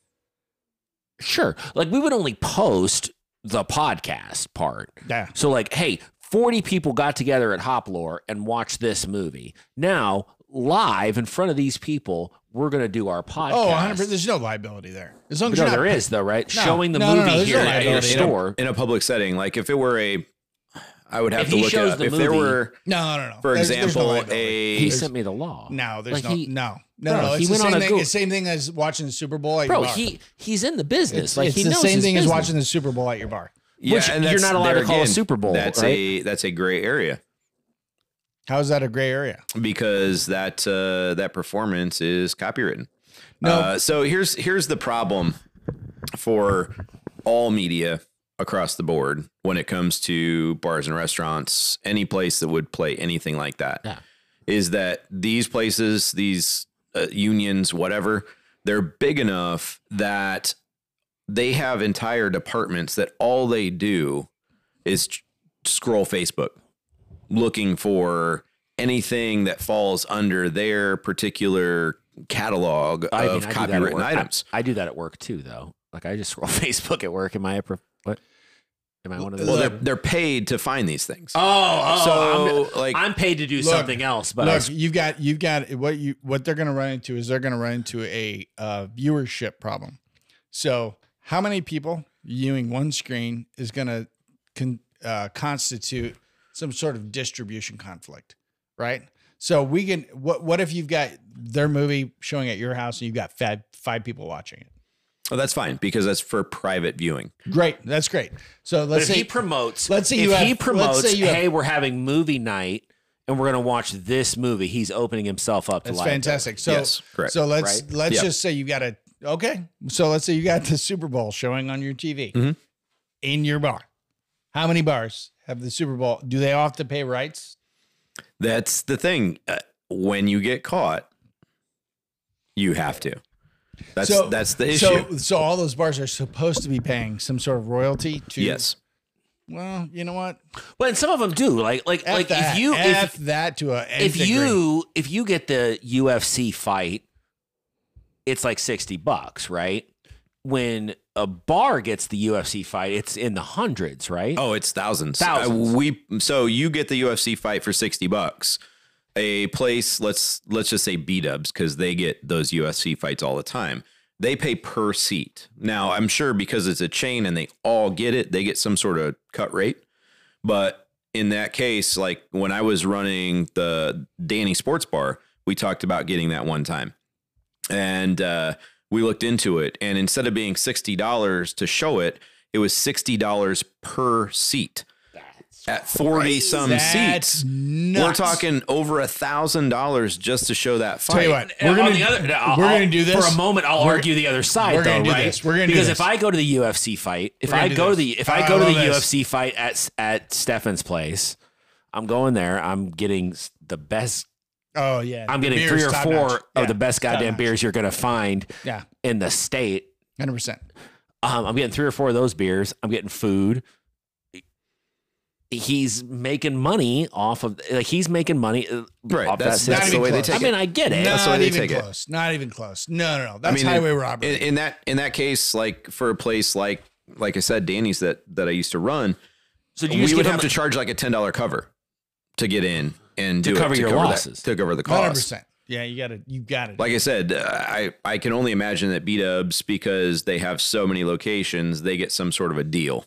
[SPEAKER 2] Sure. Like we would only post the podcast part.
[SPEAKER 1] Yeah.
[SPEAKER 2] So like, hey, 40 people got together at Hoplore and watched this movie. Now, live in front of these people, we're going to do our oh, podcast.
[SPEAKER 1] Oh, 100%. there's no liability there. As long as
[SPEAKER 2] no,
[SPEAKER 1] you're not
[SPEAKER 2] there
[SPEAKER 1] pay-
[SPEAKER 2] is though, right?
[SPEAKER 1] No.
[SPEAKER 2] Showing the
[SPEAKER 1] No, no, no,
[SPEAKER 2] movie here
[SPEAKER 1] no
[SPEAKER 2] at your
[SPEAKER 1] liability.
[SPEAKER 3] in, a,
[SPEAKER 2] store.
[SPEAKER 3] in a public setting. Like if it were a, I would have
[SPEAKER 2] If
[SPEAKER 3] to look
[SPEAKER 2] shows
[SPEAKER 3] it up.
[SPEAKER 2] the
[SPEAKER 3] If there were,
[SPEAKER 1] No, no, no.
[SPEAKER 3] for
[SPEAKER 1] There's- there's no
[SPEAKER 3] example,
[SPEAKER 1] liability.
[SPEAKER 3] a
[SPEAKER 2] He sent me the law.
[SPEAKER 1] No, there's
[SPEAKER 2] Like
[SPEAKER 1] no,
[SPEAKER 2] he-
[SPEAKER 1] no, no,
[SPEAKER 2] Bro,
[SPEAKER 1] no. It's
[SPEAKER 2] he
[SPEAKER 1] the
[SPEAKER 2] went on
[SPEAKER 1] same
[SPEAKER 2] a
[SPEAKER 1] thing. It's the same thing as watching the Super Bowl at
[SPEAKER 2] Bro,
[SPEAKER 1] your bar.
[SPEAKER 2] he he's in the business.
[SPEAKER 1] it's
[SPEAKER 2] like
[SPEAKER 1] it's
[SPEAKER 2] he
[SPEAKER 1] the
[SPEAKER 2] knows
[SPEAKER 1] same
[SPEAKER 2] his
[SPEAKER 1] thing as watching the Super Bowl at your bar.
[SPEAKER 3] yeah,
[SPEAKER 2] Which
[SPEAKER 3] and
[SPEAKER 2] you're not allowed to call a Super Bowl,
[SPEAKER 3] That's
[SPEAKER 2] right?
[SPEAKER 3] a that's a gray area.
[SPEAKER 1] How is that a gray area?
[SPEAKER 3] because that uh, that performance is copywritten.
[SPEAKER 1] No.
[SPEAKER 3] Uh, so here's here's the problem for all media across the board when it comes to bars and restaurants, any place that would play anything like that, is
[SPEAKER 2] Yeah.
[SPEAKER 3] is that these places, these uh, unions, whatever, they're big enough that they have entire departments that all they do is ch- scroll Facebook looking for anything that falls under their particular catalog
[SPEAKER 2] I
[SPEAKER 3] of
[SPEAKER 2] I do that at
[SPEAKER 3] copywritten
[SPEAKER 2] work. I-
[SPEAKER 3] items.
[SPEAKER 2] I, do that at work too, though. Like I just <laughs> scroll Facebook at work. Am I a pro- what? Am I one of those?
[SPEAKER 3] well, they're they're paid to find these things.
[SPEAKER 2] oh, oh,
[SPEAKER 3] so
[SPEAKER 2] I'm,
[SPEAKER 3] like
[SPEAKER 2] I'm paid to do
[SPEAKER 1] Look,
[SPEAKER 2] something else, but
[SPEAKER 1] Look,
[SPEAKER 2] s-
[SPEAKER 1] you've got you've got what you what they're going to run into is they're going to run into a uh, viewership problem. So, how many people viewing one screen is going to con, uh, constitute some sort of distribution conflict, right? So we can what what if you've got their movie showing at your house and you've got five five people watching it?
[SPEAKER 3] oh, that's fine because that's for private viewing.
[SPEAKER 1] Great, that's great. So let's
[SPEAKER 2] if
[SPEAKER 1] say
[SPEAKER 2] he promotes,
[SPEAKER 1] let's say
[SPEAKER 2] if
[SPEAKER 1] you have-
[SPEAKER 2] he promotes,
[SPEAKER 1] say you have-
[SPEAKER 2] hey, we're having movie night and we're gonna watch this movie. He's opening himself up to
[SPEAKER 1] That's
[SPEAKER 2] live.
[SPEAKER 1] fantastic. So,
[SPEAKER 3] Yes, correct.
[SPEAKER 1] so let's
[SPEAKER 2] Right?
[SPEAKER 1] let's
[SPEAKER 3] Yeah.
[SPEAKER 1] just say you got a okay. So let's say you got the Super Bowl showing on your TV
[SPEAKER 3] Mhm.
[SPEAKER 1] in your bar. How many bars have the Super Bowl? Do they all have to pay rights?
[SPEAKER 3] That's the thing. Uh, when you get caught, you have to. That's
[SPEAKER 1] so
[SPEAKER 3] that's the issue.
[SPEAKER 1] So, so all those bars are supposed to be paying some sort of royalty to.
[SPEAKER 3] yes.
[SPEAKER 1] Well, you know what?
[SPEAKER 2] Well, and some of them do. Like like
[SPEAKER 1] F
[SPEAKER 2] like
[SPEAKER 1] that.
[SPEAKER 2] if you
[SPEAKER 1] F
[SPEAKER 2] if
[SPEAKER 1] that to a
[SPEAKER 2] if
[SPEAKER 1] nth degree.
[SPEAKER 2] you if you get the UFC fight, it's like sixty bucks, right? When a bar gets the UFC fight, it's in the hundreds, right?
[SPEAKER 3] Oh, it's thousands.
[SPEAKER 2] Thousands.
[SPEAKER 3] Uh, we so you get the UFC fight for sixty bucks. A place, let's let's just say B Dubs because they get those UFC fights all the time. they pay per seat. Now, I'm sure because it's a chain and they all get it, they get some sort of cut rate. But in that case, like when I was running the Danny Sports Bar, we talked about getting that one time. And uh, we looked into it. And instead of being $60 to show it, it was $60 per seat at 40 some
[SPEAKER 1] That's
[SPEAKER 3] seats.
[SPEAKER 1] nuts.
[SPEAKER 3] We're talking over a thousand dollars just to show that fight.
[SPEAKER 1] Tell you what, we're
[SPEAKER 2] on
[SPEAKER 1] gonna
[SPEAKER 2] the other, I'll-
[SPEAKER 1] we're
[SPEAKER 2] I'll-
[SPEAKER 1] gonna do this
[SPEAKER 2] for a moment. I'll
[SPEAKER 1] We're-
[SPEAKER 2] argue the other side,
[SPEAKER 1] we're
[SPEAKER 2] though,
[SPEAKER 1] gonna do
[SPEAKER 2] right?
[SPEAKER 1] this. We're gonna do
[SPEAKER 2] because
[SPEAKER 1] this.
[SPEAKER 2] if I go to the UFC fight, if I
[SPEAKER 1] do
[SPEAKER 2] go to the if I
[SPEAKER 1] I
[SPEAKER 2] go to the
[SPEAKER 1] this.
[SPEAKER 2] UFC fight at at Stefan's place, I'm going there. I'm getting the best.
[SPEAKER 1] Oh yeah,
[SPEAKER 2] I'm getting three or four
[SPEAKER 1] notch.
[SPEAKER 2] of
[SPEAKER 1] Yeah,
[SPEAKER 2] the best goddamn
[SPEAKER 1] notch.
[SPEAKER 2] beers you're gonna find
[SPEAKER 1] Yeah,
[SPEAKER 2] in the state.
[SPEAKER 1] hundred percent.
[SPEAKER 2] Um, I'm getting three or four of those beers. I'm getting food. He's making money off of like he's making money uh,
[SPEAKER 3] Right,
[SPEAKER 2] Off
[SPEAKER 3] that's-
[SPEAKER 2] that
[SPEAKER 1] that's the way they
[SPEAKER 2] I
[SPEAKER 3] take
[SPEAKER 2] mean,
[SPEAKER 3] it.
[SPEAKER 2] I get it.
[SPEAKER 3] That's the way
[SPEAKER 1] Not
[SPEAKER 3] they
[SPEAKER 1] even
[SPEAKER 3] take it.
[SPEAKER 1] close. Not even close. No, no, no. That's
[SPEAKER 3] mean,
[SPEAKER 1] highway robbery.
[SPEAKER 3] In, in that in that case, like for a place like like I said, Danny's that that I used to run,
[SPEAKER 2] So you
[SPEAKER 3] we would have
[SPEAKER 2] him-
[SPEAKER 3] to charge like a ten dollar cover to get in and
[SPEAKER 2] To
[SPEAKER 3] do it,
[SPEAKER 2] cover your
[SPEAKER 3] that-
[SPEAKER 2] losses.
[SPEAKER 3] to cover the
[SPEAKER 1] Hundred
[SPEAKER 3] cost.
[SPEAKER 1] percent. Yeah, you got to. You got it.
[SPEAKER 3] Like I said, uh, I I can only imagine that B Dubs because they have so many locations, they get some sort of a deal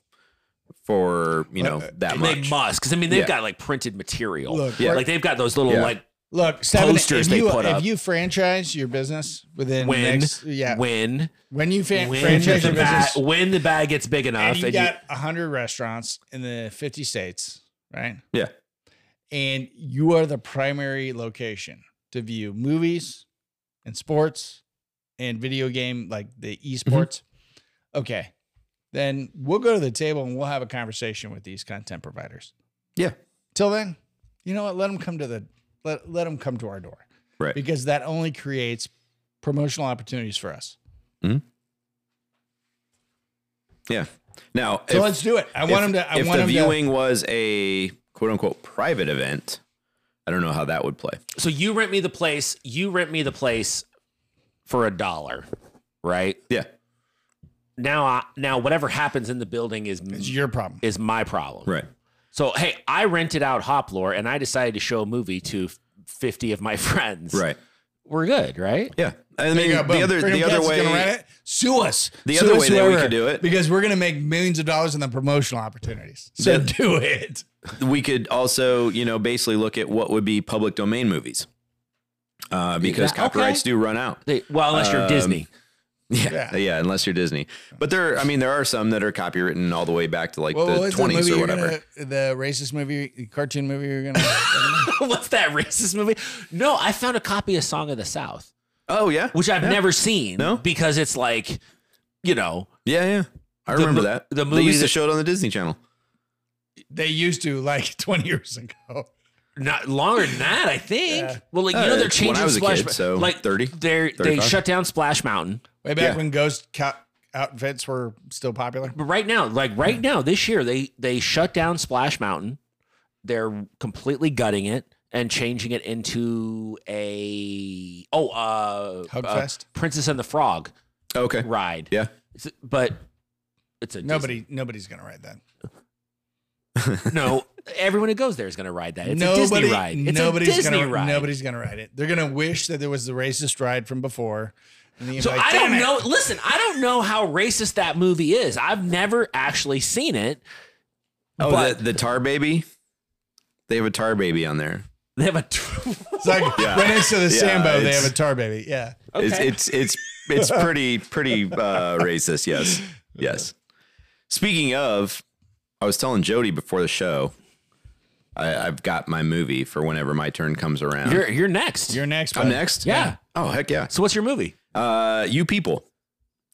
[SPEAKER 3] for you know
[SPEAKER 1] Uh,
[SPEAKER 3] that
[SPEAKER 2] They must, because I mean they've
[SPEAKER 3] Yeah.
[SPEAKER 2] got like printed material.
[SPEAKER 1] Look,
[SPEAKER 3] Yeah.
[SPEAKER 2] like they've got those little
[SPEAKER 3] Yeah.
[SPEAKER 2] like
[SPEAKER 1] Look, Stephen,
[SPEAKER 2] posters
[SPEAKER 1] if
[SPEAKER 2] they
[SPEAKER 1] you,
[SPEAKER 2] put
[SPEAKER 1] if
[SPEAKER 2] up.
[SPEAKER 1] you franchise your business within
[SPEAKER 2] when,
[SPEAKER 1] the next, yeah,
[SPEAKER 2] when,
[SPEAKER 1] when you fa-
[SPEAKER 2] when
[SPEAKER 1] franchise
[SPEAKER 2] the
[SPEAKER 1] your
[SPEAKER 2] bag,
[SPEAKER 1] business,
[SPEAKER 2] when the bag gets big enough,
[SPEAKER 1] and you
[SPEAKER 2] and
[SPEAKER 1] got a hundred restaurants in the fifty states, right?
[SPEAKER 3] yeah,
[SPEAKER 1] And you are the primary location to view movies and sports and video game like the esports. Okay, then we'll go to the table and we'll have a conversation with these content providers.
[SPEAKER 3] yeah,
[SPEAKER 1] Till then, you know what? Let them come to the let let them come to our door
[SPEAKER 3] right.
[SPEAKER 1] because that only creates promotional opportunities for us. Mm-hmm.
[SPEAKER 3] Yeah. Now,
[SPEAKER 1] So
[SPEAKER 3] if-
[SPEAKER 1] let's do it. I want them to. I
[SPEAKER 3] if
[SPEAKER 1] want
[SPEAKER 3] the viewing was a quote unquote private event, I don't know how that would play.
[SPEAKER 2] so you rent me the place, you rent me the place for a dollar, right?
[SPEAKER 3] Yeah.
[SPEAKER 2] Now, I, now whatever happens in the building is.
[SPEAKER 1] It's your problem.
[SPEAKER 2] is my problem.
[SPEAKER 3] Right.
[SPEAKER 2] So hey, I rented out Hoplore and I decided to show a movie to fifty of my <laughs> friends.
[SPEAKER 3] Right.
[SPEAKER 2] We're good, right?
[SPEAKER 3] Yeah. I mean,
[SPEAKER 1] go,
[SPEAKER 3] the other
[SPEAKER 1] Freedom
[SPEAKER 3] the other
[SPEAKER 1] Cats rent
[SPEAKER 3] way.
[SPEAKER 1] it. Sue us.
[SPEAKER 3] The
[SPEAKER 1] Sue
[SPEAKER 3] other
[SPEAKER 1] us,
[SPEAKER 3] way that we could do it-
[SPEAKER 1] because we're gonna make millions of dollars in the promotional opportunities. So
[SPEAKER 3] The-
[SPEAKER 1] do it.
[SPEAKER 3] We could also, you know, basically look at what would be public domain movies, uh, because
[SPEAKER 2] Yeah, okay.
[SPEAKER 3] copyrights do run out.
[SPEAKER 2] They- well, unless you're
[SPEAKER 3] Um,
[SPEAKER 2] Disney.
[SPEAKER 3] Yeah,
[SPEAKER 1] Yeah.
[SPEAKER 3] yeah, unless you're Disney. But there, I mean, there are some that are copywritten all the way back to like
[SPEAKER 1] Well,
[SPEAKER 3] the
[SPEAKER 1] what's the
[SPEAKER 3] 20s
[SPEAKER 1] movie
[SPEAKER 3] or
[SPEAKER 1] you're
[SPEAKER 3] whatever.
[SPEAKER 1] gonna? The racist movie, the cartoon movie you're gonna? <laughs>
[SPEAKER 2] What's that racist movie? No, I found a copy of Song of the South,
[SPEAKER 3] Oh yeah,
[SPEAKER 2] which I've
[SPEAKER 3] Yeah.
[SPEAKER 2] never seen.
[SPEAKER 3] No?
[SPEAKER 2] because it's like, you know,
[SPEAKER 3] Yeah, yeah. I
[SPEAKER 2] The
[SPEAKER 3] remember
[SPEAKER 2] mo-
[SPEAKER 3] that.
[SPEAKER 2] the
[SPEAKER 3] they
[SPEAKER 2] movie
[SPEAKER 3] used to
[SPEAKER 2] that-
[SPEAKER 3] show it on the Disney Channel.
[SPEAKER 1] they used to like <laughs> 20 years ago.
[SPEAKER 2] Not longer than that. I <laughs> think.
[SPEAKER 1] Yeah.
[SPEAKER 2] Well, like you
[SPEAKER 3] Uh,
[SPEAKER 2] know, they're
[SPEAKER 3] it's when
[SPEAKER 2] changing
[SPEAKER 3] I was a
[SPEAKER 2] Splash.
[SPEAKER 3] kid, so
[SPEAKER 2] like
[SPEAKER 3] 30,
[SPEAKER 2] They're they shut down Splash Mountain.
[SPEAKER 1] Way back
[SPEAKER 3] Yeah.
[SPEAKER 1] when ghost co- outfits were still popular.
[SPEAKER 2] But right now, like right now, this year, they they shut down Splash Mountain. They're completely gutting it and changing it into a oh uh, uh Princess and the Frog
[SPEAKER 3] Okay.
[SPEAKER 2] ride.
[SPEAKER 3] Yeah.
[SPEAKER 2] It's- but it's a
[SPEAKER 1] Nobody, nobody's gonna ride that.
[SPEAKER 2] Disney- <laughs> no, everyone who goes there is going to ride that. It's
[SPEAKER 1] Nobody,
[SPEAKER 2] a Disney ride. It's
[SPEAKER 1] nobody's
[SPEAKER 2] a Disney
[SPEAKER 1] gonna,
[SPEAKER 2] ride.
[SPEAKER 1] Nobody's gonna ride it. They're gonna wish that there was the racist ride from before. And then you're
[SPEAKER 2] So
[SPEAKER 1] like,
[SPEAKER 2] I don't
[SPEAKER 1] it."
[SPEAKER 2] know. Listen, I don't know how racist that movie is. I've never actually seen it.
[SPEAKER 3] Oh,
[SPEAKER 2] But-
[SPEAKER 3] the, the Tar Baby. They have a Tar Baby on there.
[SPEAKER 2] They have a. <laughs>
[SPEAKER 1] It's like
[SPEAKER 3] Yeah.
[SPEAKER 1] right next to the
[SPEAKER 3] Yeah,
[SPEAKER 1] Sambo, they have a tar baby. Yeah.
[SPEAKER 3] It's it's it's it's pretty pretty uh, racist. Yes, <laughs> yes. Speaking of, I was telling Jody before the show. I, I've got my movie for whenever my turn comes around.
[SPEAKER 2] you're you're next.
[SPEAKER 1] You're next.
[SPEAKER 3] I'm
[SPEAKER 1] bud.
[SPEAKER 3] next.
[SPEAKER 2] Yeah.
[SPEAKER 3] Oh heck yeah.
[SPEAKER 2] so what's your movie?
[SPEAKER 3] Uh, you people.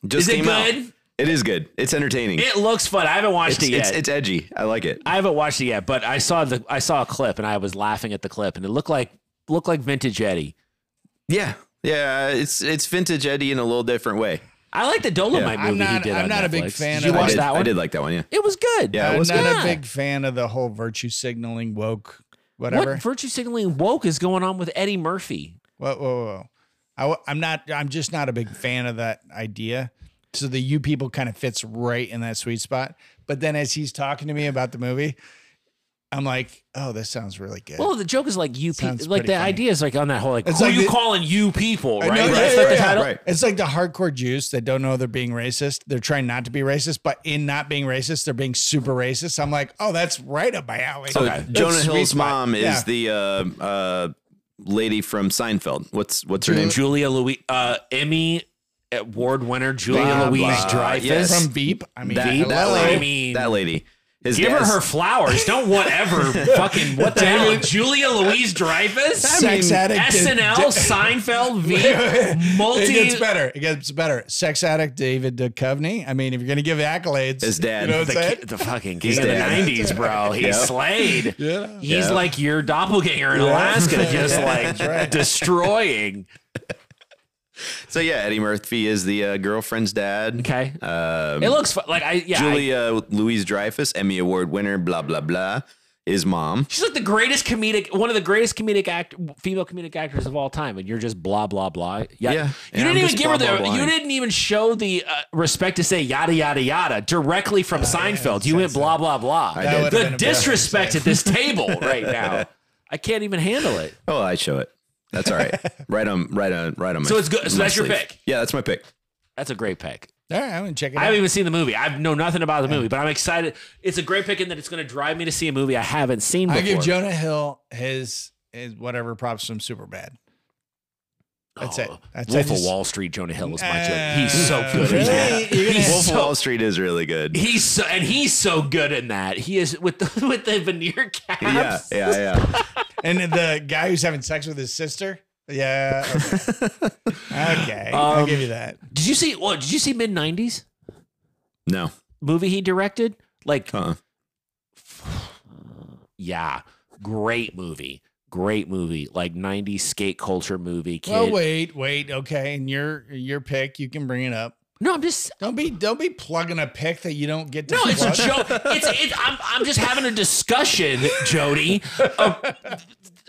[SPEAKER 3] Just
[SPEAKER 2] Is it
[SPEAKER 3] came out.
[SPEAKER 2] good?
[SPEAKER 3] It is good. It's entertaining.
[SPEAKER 2] It looks fun. I haven't watched
[SPEAKER 3] it's,
[SPEAKER 2] it yet.
[SPEAKER 3] it's it's edgy. I like it.
[SPEAKER 2] I haven't watched it yet, but I saw the I saw a clip and I was laughing at the clip and it looked like looked like vintage Eddie.
[SPEAKER 3] Yeah, yeah. It's it's vintage Eddie in a little different way.
[SPEAKER 2] I like the Dolomite
[SPEAKER 3] Yeah.
[SPEAKER 2] movie
[SPEAKER 1] I'm
[SPEAKER 2] he
[SPEAKER 1] not-
[SPEAKER 2] did.
[SPEAKER 1] I'm
[SPEAKER 2] on
[SPEAKER 1] not a big fan
[SPEAKER 2] Did you
[SPEAKER 1] of-
[SPEAKER 3] I
[SPEAKER 2] watch
[SPEAKER 3] did,
[SPEAKER 2] that one?
[SPEAKER 3] I did like that one. Yeah.
[SPEAKER 2] It was good.
[SPEAKER 3] Yeah, it
[SPEAKER 1] I'm
[SPEAKER 3] was
[SPEAKER 1] not
[SPEAKER 2] good.
[SPEAKER 1] a big fan of the whole virtue signaling woke whatever.
[SPEAKER 2] What virtue signaling woke is going on with Eddie Murphy?
[SPEAKER 1] Whoa, whoa, whoa. I, am not. I'm just not a big fan of that idea. So the you people kind of fits right in that sweet spot. But then as he's talking to me about the movie, I'm like, oh, this sounds really good.
[SPEAKER 2] Well, the joke is like you people.
[SPEAKER 1] Sounds
[SPEAKER 2] Like
[SPEAKER 1] pretty
[SPEAKER 2] the
[SPEAKER 1] funny.
[SPEAKER 2] idea is like on that whole like
[SPEAKER 1] It's
[SPEAKER 2] who
[SPEAKER 1] like
[SPEAKER 2] are you
[SPEAKER 1] the-
[SPEAKER 2] calling you people,
[SPEAKER 1] I
[SPEAKER 2] right?
[SPEAKER 1] know,
[SPEAKER 2] right?
[SPEAKER 1] yeah,
[SPEAKER 2] Is that
[SPEAKER 1] yeah,
[SPEAKER 2] the
[SPEAKER 1] yeah.
[SPEAKER 2] title?
[SPEAKER 3] Right.
[SPEAKER 1] It's like the hardcore Jews that don't know they're being racist. They're trying not to be racist, but in not being racist, they're being super racist. I'm like, oh, that's right up my alley.
[SPEAKER 3] So
[SPEAKER 2] Okay.
[SPEAKER 1] That's
[SPEAKER 3] Jonah
[SPEAKER 1] sweet
[SPEAKER 3] Hill's
[SPEAKER 1] spot.
[SPEAKER 3] mom
[SPEAKER 1] Yeah.
[SPEAKER 3] is the uh, uh, lady from Seinfeld. What's what's her name?
[SPEAKER 2] Julia Louise, uh, Emmy award winner Julia
[SPEAKER 1] Blah,
[SPEAKER 2] Louise
[SPEAKER 1] blah.
[SPEAKER 2] Dreyfus.
[SPEAKER 3] Yes.
[SPEAKER 1] from Veep. I mean,
[SPEAKER 3] That,
[SPEAKER 2] Veep?
[SPEAKER 3] that
[SPEAKER 1] hello.
[SPEAKER 3] lady.
[SPEAKER 2] I mean-
[SPEAKER 3] that lady. His
[SPEAKER 2] Give her
[SPEAKER 3] dad's-
[SPEAKER 2] her flowers. Don't whatever. <laughs> fucking what the hell? Julia Louise Dreyfus.
[SPEAKER 1] Sex addict.
[SPEAKER 2] SNL, Seinfeld, <laughs> V, multi.
[SPEAKER 1] It gets better. It gets better. Sex addict David Duchovny. I mean, if you're gonna give accolades,
[SPEAKER 3] His dad.
[SPEAKER 1] You know what
[SPEAKER 2] the,
[SPEAKER 1] I'm saying?
[SPEAKER 2] ki- the fucking king
[SPEAKER 3] He's
[SPEAKER 2] of the
[SPEAKER 3] dead.
[SPEAKER 2] '90s, bro. <laughs> He
[SPEAKER 3] Yeah.
[SPEAKER 2] slayed.
[SPEAKER 1] Yeah.
[SPEAKER 2] He's
[SPEAKER 3] Yeah.
[SPEAKER 2] like your doppelganger in Alaska, just like destroying.
[SPEAKER 3] So yeah, Eddie Murphy is the uh, girlfriend's dad.
[SPEAKER 2] Okay,
[SPEAKER 3] Um,
[SPEAKER 2] it looks fu- like I yeah. I-
[SPEAKER 3] Julia Louise Dreyfus, Emmy Award winner, blah blah blah. is mom.
[SPEAKER 2] she's like the greatest comedic, one of the greatest comedic act, female comedic actors of all time, and you're just blah blah blah. Yeah,
[SPEAKER 3] Yeah.
[SPEAKER 2] you didn't
[SPEAKER 3] I'm
[SPEAKER 2] even
[SPEAKER 3] just
[SPEAKER 2] give her the,
[SPEAKER 3] blah, blah.
[SPEAKER 2] you didn't even show the uh, respect to say yada yada yada directly from Seinfeld. you went blah blah blah.
[SPEAKER 3] I
[SPEAKER 1] That
[SPEAKER 3] did.
[SPEAKER 1] would've been
[SPEAKER 2] The disrespect at this table right now. <laughs> I can't even handle it.
[SPEAKER 3] Oh, I show it. That's all right. <laughs> right on, right on, right on. My,
[SPEAKER 2] So it's good- so
[SPEAKER 3] my
[SPEAKER 2] that's your pick?
[SPEAKER 3] Yeah, that's my pick.
[SPEAKER 2] That's a great pick.
[SPEAKER 1] All right, I'm gonna check it
[SPEAKER 2] I
[SPEAKER 1] out.
[SPEAKER 2] haven't even seen the movie. I know nothing about the movie, but I'm excited. It's a great pick in that it's going to drive me to see a movie I haven't seen
[SPEAKER 1] I give Jonah Hill his his whatever props from Super Bad. That's it.
[SPEAKER 2] Oh,
[SPEAKER 1] That's
[SPEAKER 2] Wolf
[SPEAKER 1] I just-
[SPEAKER 2] of Wall Street. Jonah Hill is my
[SPEAKER 1] Uh,
[SPEAKER 2] joke. He's so good
[SPEAKER 1] really?
[SPEAKER 2] in that. He's
[SPEAKER 3] Wolf
[SPEAKER 2] so,
[SPEAKER 3] of Wall Street is really good.
[SPEAKER 2] He's so, and he's so good in that. He is with the <laughs> with the veneer caps.
[SPEAKER 3] yeah, yeah, yeah.
[SPEAKER 1] And the guy who's having sex with his sister. Yeah. Okay. <laughs> okay. I'll
[SPEAKER 2] Um,
[SPEAKER 1] give you that.
[SPEAKER 2] Did you see? What did you see? Mid '90s
[SPEAKER 3] No.
[SPEAKER 2] movie he directed. Like,
[SPEAKER 3] Uh-uh. <sighs>
[SPEAKER 2] yeah, great movie. Great movie. Like '90s skate culture movie. Kid.
[SPEAKER 1] Well, wait, wait. Okay, and your your pick, you can bring it up.
[SPEAKER 2] No, I'm just
[SPEAKER 1] Don't be don't be plugging a pick that you don't get to.
[SPEAKER 2] No, it's a joke. It's, it's I'm, I'm just having a discussion, Jody, of-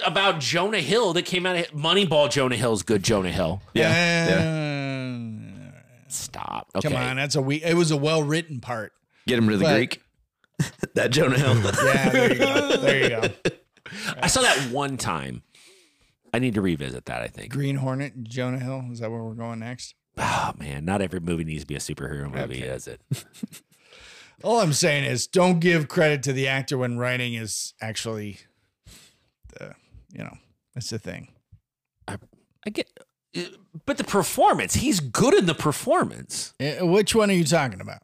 [SPEAKER 2] about Jonah Hill that came out of Moneyball. Jonah Hill's good. Jonah Hill.
[SPEAKER 3] Yeah, yeah.
[SPEAKER 1] Uh,
[SPEAKER 2] Stop. Okay.
[SPEAKER 1] Come on, that's a we. It was a well written part.
[SPEAKER 3] Get him to the
[SPEAKER 1] But-
[SPEAKER 3] Greek. <laughs> that Jonah Hill.
[SPEAKER 1] Yeah, there you go. There you go. <laughs>
[SPEAKER 2] I saw that one time. I need to revisit that. I think.
[SPEAKER 1] Green Hornet, Jonah Hill. Is that where we're going next?
[SPEAKER 2] Oh man, not every movie needs to be a superhero movie,
[SPEAKER 1] Okay.
[SPEAKER 2] does it? <laughs>
[SPEAKER 1] All I'm saying is, don't give credit to the actor when writing is actually the, you know, that's the thing.
[SPEAKER 2] I I get, uh, but the performance. He's good in the performance.
[SPEAKER 1] Eh, Which one are you talking about?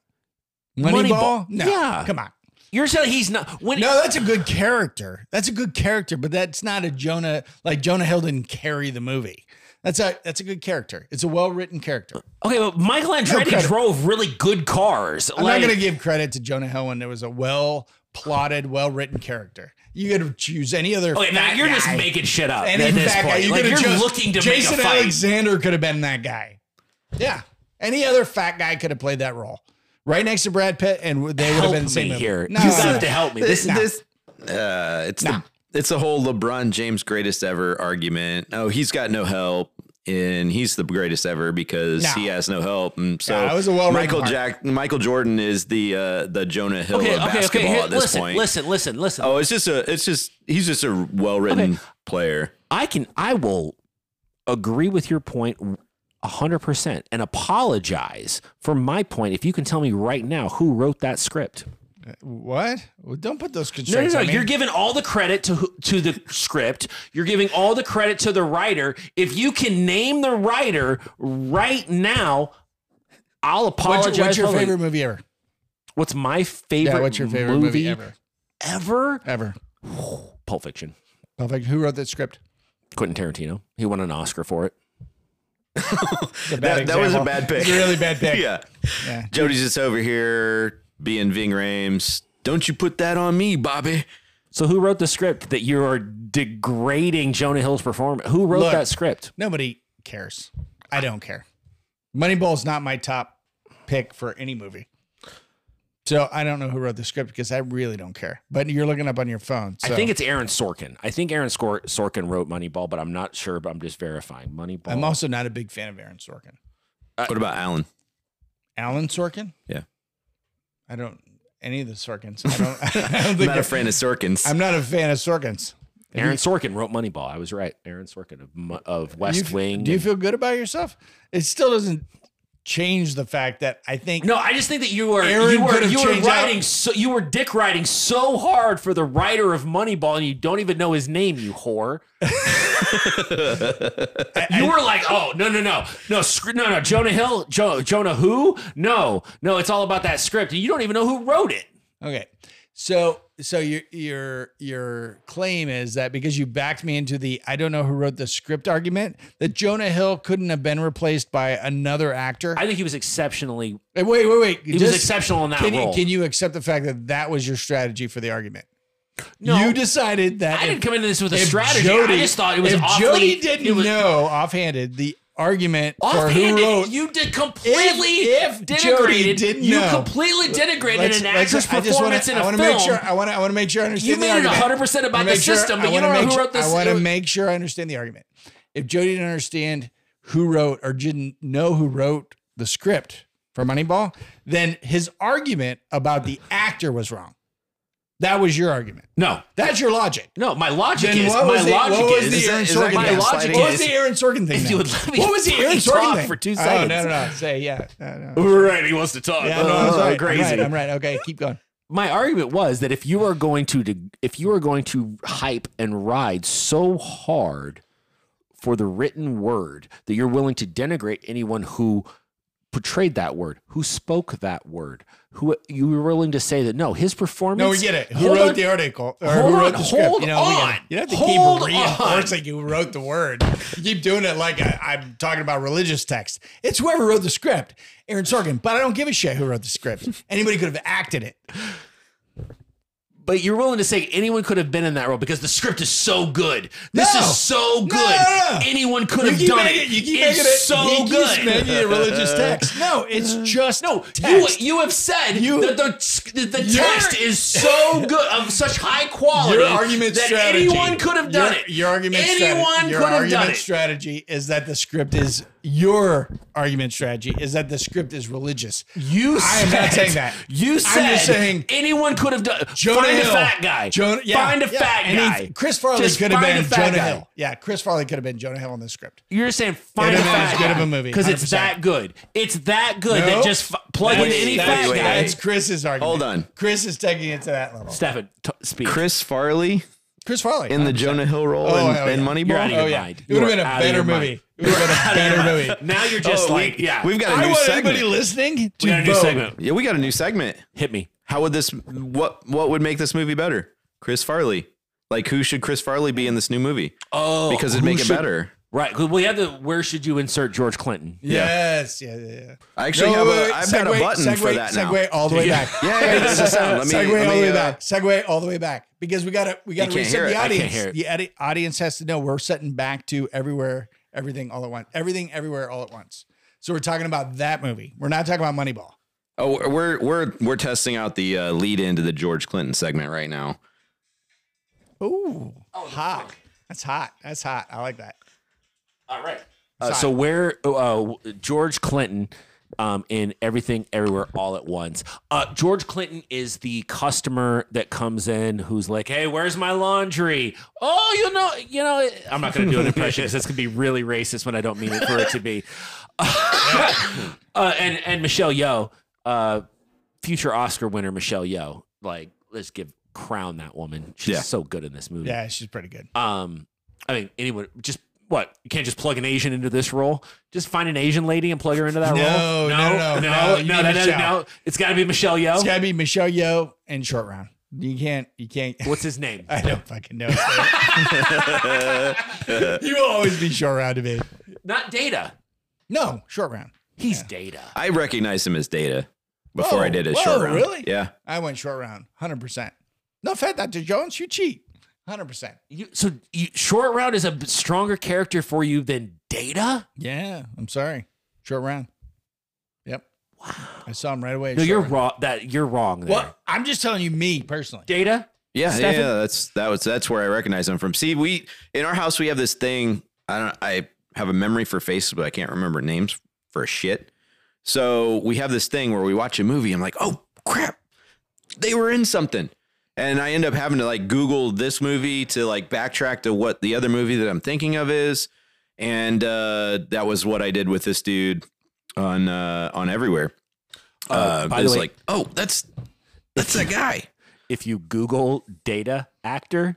[SPEAKER 2] Moneyball.
[SPEAKER 1] Moneyball? No,
[SPEAKER 2] Yeah.
[SPEAKER 1] come on.
[SPEAKER 2] You're saying he's not when
[SPEAKER 1] No, that's a good character. That's a good character, but that's not a Jonah. Like Jonah Hill didn't carry the movie. That's a that's a good character. It's a well written character.
[SPEAKER 2] Okay, but Michael Andretti
[SPEAKER 1] credit.
[SPEAKER 2] drove really good cars.
[SPEAKER 1] I'm
[SPEAKER 2] like,
[SPEAKER 1] not going to give credit to Jonah Hill when there was a well plotted, well written character. You to choose any other.
[SPEAKER 2] Okay, now you're just making shit up
[SPEAKER 1] any
[SPEAKER 2] at this
[SPEAKER 1] fat guy. You
[SPEAKER 2] like
[SPEAKER 1] could
[SPEAKER 2] you're
[SPEAKER 1] chose
[SPEAKER 2] looking to
[SPEAKER 1] Jason
[SPEAKER 2] make a fight.
[SPEAKER 1] Alexander could have been that guy. Yeah, any other fat guy could have played that role. Right next to Brad Pitt, and they would have
[SPEAKER 2] Help
[SPEAKER 1] been the same
[SPEAKER 2] me here.
[SPEAKER 1] No,
[SPEAKER 2] you have to help me.
[SPEAKER 3] This,
[SPEAKER 2] This,
[SPEAKER 3] this, uh, it's
[SPEAKER 1] No.
[SPEAKER 3] the it's the whole LeBron James greatest ever argument. Oh, he's got no help, and he's the greatest ever because
[SPEAKER 1] No.
[SPEAKER 3] he has no help. And so
[SPEAKER 1] Yeah, that was a well-written
[SPEAKER 3] Michael
[SPEAKER 1] part.
[SPEAKER 3] Jack Michael Jordan is the uh, the Jonah Hill
[SPEAKER 2] okay,
[SPEAKER 3] of
[SPEAKER 2] okay, okay.
[SPEAKER 3] basketball
[SPEAKER 2] Here,
[SPEAKER 3] at this
[SPEAKER 2] listen,
[SPEAKER 3] point.
[SPEAKER 2] listen, listen, listen.
[SPEAKER 3] Oh, it's just a it's just he's just a well written
[SPEAKER 2] Okay.
[SPEAKER 3] player.
[SPEAKER 2] I can, I will agree with your point hundred percent and apologize for my point if you can tell me right now who wrote that script.
[SPEAKER 1] What? Well, don't put those
[SPEAKER 2] No, no,
[SPEAKER 1] constraints.
[SPEAKER 2] no.
[SPEAKER 1] on me.
[SPEAKER 2] You're giving all the credit to to the script. You're giving all the credit to the writer. If you can name the writer right now, I'll apologize.
[SPEAKER 1] What's, what's your favorite movie ever?
[SPEAKER 2] What's my favorite?
[SPEAKER 1] Yeah, what's your favorite movie, ever?
[SPEAKER 2] Ever?
[SPEAKER 1] Ever.
[SPEAKER 2] Pulp Fiction.
[SPEAKER 1] Pulp Fiction. Who wrote that script?
[SPEAKER 2] Quentin Tarantino. He won an Oscar for it.
[SPEAKER 1] It's a bad
[SPEAKER 3] That, that was a bad <laughs> pick.
[SPEAKER 1] It's a really bad pick.
[SPEAKER 3] yeah.
[SPEAKER 1] Yeah.
[SPEAKER 3] Jody's just over here being Ving Rhames. Don't you put that on me, Bobby.
[SPEAKER 2] So who wrote the script that you are degrading Jonah Hill's performance? Who wrote
[SPEAKER 1] Look.
[SPEAKER 2] that script?
[SPEAKER 1] Nobody cares. I don't care. Moneyball's not my top pick for any movie. So I don't know who wrote the script because I really don't care. But you're looking up on your phone. So
[SPEAKER 2] I think it's Aaron Sorkin. I think Aaron Scor- Sorkin wrote Moneyball, but I'm not sure. But I'm just verifying Moneyball.
[SPEAKER 1] I'm also not a big fan of Aaron Sorkin.
[SPEAKER 3] Uh, what about Alan?
[SPEAKER 1] Alan Sorkin?
[SPEAKER 3] Yeah.
[SPEAKER 1] I don't any of the Sorkins. I don't. <laughs> I don't <laughs>
[SPEAKER 3] I'm not a fan of Sorkins.
[SPEAKER 1] I'm not a fan of Sorkins.
[SPEAKER 2] Aaron Sorkin wrote Moneyball. I was right. Aaron Sorkin of, of West
[SPEAKER 1] you-
[SPEAKER 2] Wing.
[SPEAKER 1] Do you
[SPEAKER 2] and-
[SPEAKER 1] feel good about yourself? It still doesn't change the fact that I think
[SPEAKER 2] No, I just think that you were
[SPEAKER 1] Aaron
[SPEAKER 2] you were you were writing
[SPEAKER 1] out-
[SPEAKER 2] so you were dick writing so hard for the writer of Moneyball and you don't even know his name, you whore. <laughs> <laughs> you were like, oh no no no no scr- no no Jonah Hill jo- Jonah who no no it's all about that script and you don't even know who wrote it.
[SPEAKER 1] Okay. So so your your your claim is that because you backed me into the I don't know who wrote the script argument that Jonah Hill couldn't have been replaced by another actor.
[SPEAKER 2] I think he was exceptionally
[SPEAKER 1] Hey, wait, wait, wait.
[SPEAKER 2] he was exceptional in that
[SPEAKER 1] can
[SPEAKER 2] role.
[SPEAKER 1] you, can you accept the fact that that was your strategy for the argument?
[SPEAKER 2] No.
[SPEAKER 1] you decided that
[SPEAKER 2] I
[SPEAKER 1] if-
[SPEAKER 2] didn't come into this with a strategy.
[SPEAKER 1] Jody-
[SPEAKER 2] I just thought it was
[SPEAKER 1] if
[SPEAKER 2] awfully.
[SPEAKER 1] Jody didn't
[SPEAKER 2] was,
[SPEAKER 1] know offhanded the argument for who wrote.
[SPEAKER 2] you did completely
[SPEAKER 1] If- if
[SPEAKER 2] denigrated.
[SPEAKER 1] didn't
[SPEAKER 2] you
[SPEAKER 1] know.
[SPEAKER 2] completely denigrated
[SPEAKER 1] Let's-
[SPEAKER 2] an actor's
[SPEAKER 1] I just wanna-
[SPEAKER 2] in
[SPEAKER 1] I
[SPEAKER 2] a
[SPEAKER 1] wanna
[SPEAKER 2] film.
[SPEAKER 1] Make sure, I want to. I want to make sure I understand.
[SPEAKER 2] You made it 100% about the
[SPEAKER 1] sure-
[SPEAKER 2] system, but you don't know
[SPEAKER 1] make
[SPEAKER 2] who
[SPEAKER 1] sure-
[SPEAKER 2] wrote this-
[SPEAKER 1] I want to make sure I understand the argument. If Jody didn't understand who wrote or didn't know who wrote the script for Moneyball, then his argument about the actor was wrong. That was your argument.
[SPEAKER 2] No,
[SPEAKER 1] That's your logic.
[SPEAKER 2] no. My logic
[SPEAKER 1] Then
[SPEAKER 2] is my
[SPEAKER 1] the,
[SPEAKER 2] logic
[SPEAKER 1] what was
[SPEAKER 2] is,
[SPEAKER 1] the Aaron
[SPEAKER 3] is
[SPEAKER 1] Sorkin
[SPEAKER 3] my
[SPEAKER 1] thing?
[SPEAKER 3] logic
[SPEAKER 1] What was the Aaron Sorkin thing?
[SPEAKER 2] If you would let me
[SPEAKER 1] what was the <laughs> Aaron Sorkin thing?
[SPEAKER 2] for two seconds.
[SPEAKER 1] no, no, no. Say yeah. No, no.
[SPEAKER 2] right. He wants to talk.
[SPEAKER 1] Yeah, no,
[SPEAKER 2] Oh,
[SPEAKER 1] I'm right.
[SPEAKER 2] crazy.
[SPEAKER 1] I'm right. I'm right. Okay, keep going.
[SPEAKER 2] my argument was that if you are going to if you are going to hype and ride so hard for the written word that you're willing to denigrate anyone who portrayed that word, who spoke that word, who you were willing to say that no, his performance.
[SPEAKER 1] No, we get it. Who wrote
[SPEAKER 2] on.
[SPEAKER 1] the article? Or
[SPEAKER 2] Hold
[SPEAKER 1] who wrote
[SPEAKER 2] on,
[SPEAKER 1] the script?
[SPEAKER 2] hold
[SPEAKER 1] you know,
[SPEAKER 2] on.
[SPEAKER 1] You don't have to
[SPEAKER 2] Hold
[SPEAKER 1] keep reinforcing who wrote the word. You keep doing it like I, I'm talking about religious text. It's whoever wrote the script, Aaron Sorkin. But I don't give a shit who wrote the script. Anybody could have acted it.
[SPEAKER 2] But you're willing to say anyone could have been in that role because the script is so good. This
[SPEAKER 1] No.
[SPEAKER 2] is so good.
[SPEAKER 1] no.
[SPEAKER 2] Anyone could
[SPEAKER 1] You
[SPEAKER 2] have done it.
[SPEAKER 1] it. You keep
[SPEAKER 2] it's
[SPEAKER 1] making it.
[SPEAKER 2] so
[SPEAKER 1] keeps
[SPEAKER 2] good.
[SPEAKER 1] making it religious <laughs> text. No, it's uh, just
[SPEAKER 2] No, you
[SPEAKER 1] text.
[SPEAKER 2] you have said
[SPEAKER 1] You-
[SPEAKER 2] that the the
[SPEAKER 1] Your-
[SPEAKER 2] text is so good of such high quality
[SPEAKER 1] Your argument
[SPEAKER 2] that
[SPEAKER 1] strategy.
[SPEAKER 2] anyone could have done
[SPEAKER 1] your,
[SPEAKER 2] it.
[SPEAKER 1] Your argument
[SPEAKER 2] anyone
[SPEAKER 1] strategy.
[SPEAKER 2] Could have done it.
[SPEAKER 1] strategy is that the script is your argument strategy is that the script is religious.
[SPEAKER 2] You
[SPEAKER 1] I am
[SPEAKER 2] said,
[SPEAKER 1] not saying that.
[SPEAKER 2] You
[SPEAKER 1] I'm
[SPEAKER 2] said
[SPEAKER 1] just saying
[SPEAKER 2] anyone could have done.
[SPEAKER 1] Jonah
[SPEAKER 2] find
[SPEAKER 1] Hill,
[SPEAKER 2] a fat guy.
[SPEAKER 1] Jonah, yeah,
[SPEAKER 2] find a
[SPEAKER 1] yeah.
[SPEAKER 2] fat
[SPEAKER 1] And
[SPEAKER 2] guy.
[SPEAKER 1] he- Chris Farley
[SPEAKER 2] Just
[SPEAKER 1] could have been Jonah
[SPEAKER 2] guy.
[SPEAKER 1] Hill. Yeah, Chris Farley could have been Jonah Hill in the script.
[SPEAKER 2] You're saying find a
[SPEAKER 1] It'd have been
[SPEAKER 2] fat
[SPEAKER 1] as good
[SPEAKER 2] guy
[SPEAKER 1] of a movie,
[SPEAKER 2] because it's that good. It's that good
[SPEAKER 1] No.
[SPEAKER 2] that just f- plug in any fat guy.
[SPEAKER 3] wait.
[SPEAKER 1] That's Chris's argument.
[SPEAKER 3] Hold on.
[SPEAKER 1] Chris is taking it to that level.
[SPEAKER 2] Stefan, t- speak.
[SPEAKER 3] Chris Farley
[SPEAKER 1] Chris Farley
[SPEAKER 3] in the
[SPEAKER 1] 100%.
[SPEAKER 3] Jonah Hill role
[SPEAKER 1] Oh,
[SPEAKER 3] in,
[SPEAKER 1] hell
[SPEAKER 3] in. Moneyball.
[SPEAKER 2] You're out of your
[SPEAKER 1] Oh yeah,
[SPEAKER 2] mind.
[SPEAKER 1] it would have been a better movie.
[SPEAKER 2] mind.
[SPEAKER 1] It would have been a better movie.
[SPEAKER 2] Now you're oh, just
[SPEAKER 3] Oh,
[SPEAKER 2] like,
[SPEAKER 3] we,
[SPEAKER 2] yeah.
[SPEAKER 3] we've got a
[SPEAKER 1] I
[SPEAKER 3] new
[SPEAKER 1] want
[SPEAKER 3] segment.
[SPEAKER 1] everybody listening to
[SPEAKER 2] we got a new
[SPEAKER 1] vote.
[SPEAKER 2] segment.
[SPEAKER 3] Yeah, we got a new segment.
[SPEAKER 2] Hit me.
[SPEAKER 3] How would this? What what would make this movie better? Chris Farley. Like who should Chris Farley be in this new movie?
[SPEAKER 2] Oh,
[SPEAKER 3] Because it'd
[SPEAKER 2] who
[SPEAKER 3] make it
[SPEAKER 2] should-
[SPEAKER 3] better.
[SPEAKER 2] Right. 'cause we had the where should you insert George Clinton?
[SPEAKER 1] Yes, yeah, yeah. yeah.
[SPEAKER 3] I actually
[SPEAKER 1] No,
[SPEAKER 3] have
[SPEAKER 1] wait,
[SPEAKER 3] a
[SPEAKER 1] wait,
[SPEAKER 3] I've got a button
[SPEAKER 1] segue,
[SPEAKER 3] for that now.
[SPEAKER 1] Segue all the way back. <laughs>
[SPEAKER 3] Yeah, yeah, this is sound. Let me-
[SPEAKER 1] segue
[SPEAKER 3] let
[SPEAKER 1] all
[SPEAKER 3] me,
[SPEAKER 1] the way
[SPEAKER 3] uh,
[SPEAKER 1] back. Segue all the way back because we got to we got to
[SPEAKER 3] You
[SPEAKER 1] reset the
[SPEAKER 3] it. I
[SPEAKER 2] can't
[SPEAKER 1] audience.
[SPEAKER 2] hear.
[SPEAKER 1] The edi- audience has to know we're setting back to everywhere, everything all at once, everything everywhere all at once. So we're talking about that movie. We're not talking about Moneyball.
[SPEAKER 3] Oh, we're we're we're testing out the uh, lead into the George Clinton segment right now.
[SPEAKER 1] Ooh, hot. That's hot. That's hot. I like that.
[SPEAKER 2] All right. Uh, so where uh, George Clinton um, in Everything Everywhere All at Once. Uh, George Clinton is the customer that comes in who's like, "Hey, where's my laundry? Oh, you know, you know." I'm not going to do an impression because that's going to be really racist when I don't mean it for it to be. <laughs> uh, and and Michelle Yeoh, uh, future Oscar winner Michelle Yeoh, like let's give crown that woman. She's
[SPEAKER 3] Yeah.
[SPEAKER 2] so good in this movie.
[SPEAKER 1] Yeah, she's pretty good.
[SPEAKER 2] Um, I mean, anyone just what you can't just plug an Asian into this role. Just find an Asian lady and plug her into that <laughs>
[SPEAKER 1] No,
[SPEAKER 2] role.
[SPEAKER 1] no, no,
[SPEAKER 2] no,
[SPEAKER 1] no,
[SPEAKER 2] no,
[SPEAKER 1] you
[SPEAKER 2] no,
[SPEAKER 1] need
[SPEAKER 2] no, no, no. It's got to be Michelle Yeoh.
[SPEAKER 1] It's got to be Michelle Yeoh and Short Round. You can't. You can't. <laughs>
[SPEAKER 2] What's his name?
[SPEAKER 1] I don't fucking know. <laughs> you will always be Short Round to me.
[SPEAKER 2] Not Data.
[SPEAKER 1] No, Short Round.
[SPEAKER 2] He's Data.
[SPEAKER 3] I recognized him as Data before oh,
[SPEAKER 1] Whoa,
[SPEAKER 3] I did his
[SPEAKER 1] whoa,
[SPEAKER 3] short round.
[SPEAKER 1] really?
[SPEAKER 3] Yeah.
[SPEAKER 1] I went Short Round, hundred percent. No offense, Dr. Jones, you cheat, hundred percent.
[SPEAKER 2] You, so you, Short Round is a stronger character for you than Data.
[SPEAKER 1] Yeah, I'm sorry. Short Round. Yep. Wow. I saw him right away.
[SPEAKER 2] No, you're
[SPEAKER 1] Round.
[SPEAKER 2] wrong. That you're wrong. There.
[SPEAKER 1] Well, I'm just telling you, me personally.
[SPEAKER 2] Data.
[SPEAKER 3] Yeah, yeah,
[SPEAKER 2] Stefan?
[SPEAKER 3] yeah, that's that was that's where I recognize him from. See, we in our house we have this thing. I don't. I have a memory for faces, but I can't remember names for a shit. So we have this thing where we watch a movie. I'm like, oh crap, they were in something. And I end up having to like Google this movie to like backtrack to what the other movie that I'm thinking of is. And uh, that was what I did with this dude on uh, on everywhere. Uh,
[SPEAKER 2] by the
[SPEAKER 3] it's
[SPEAKER 2] way-
[SPEAKER 3] like, oh, that's that's that guy. <laughs>
[SPEAKER 2] If you Google data actor,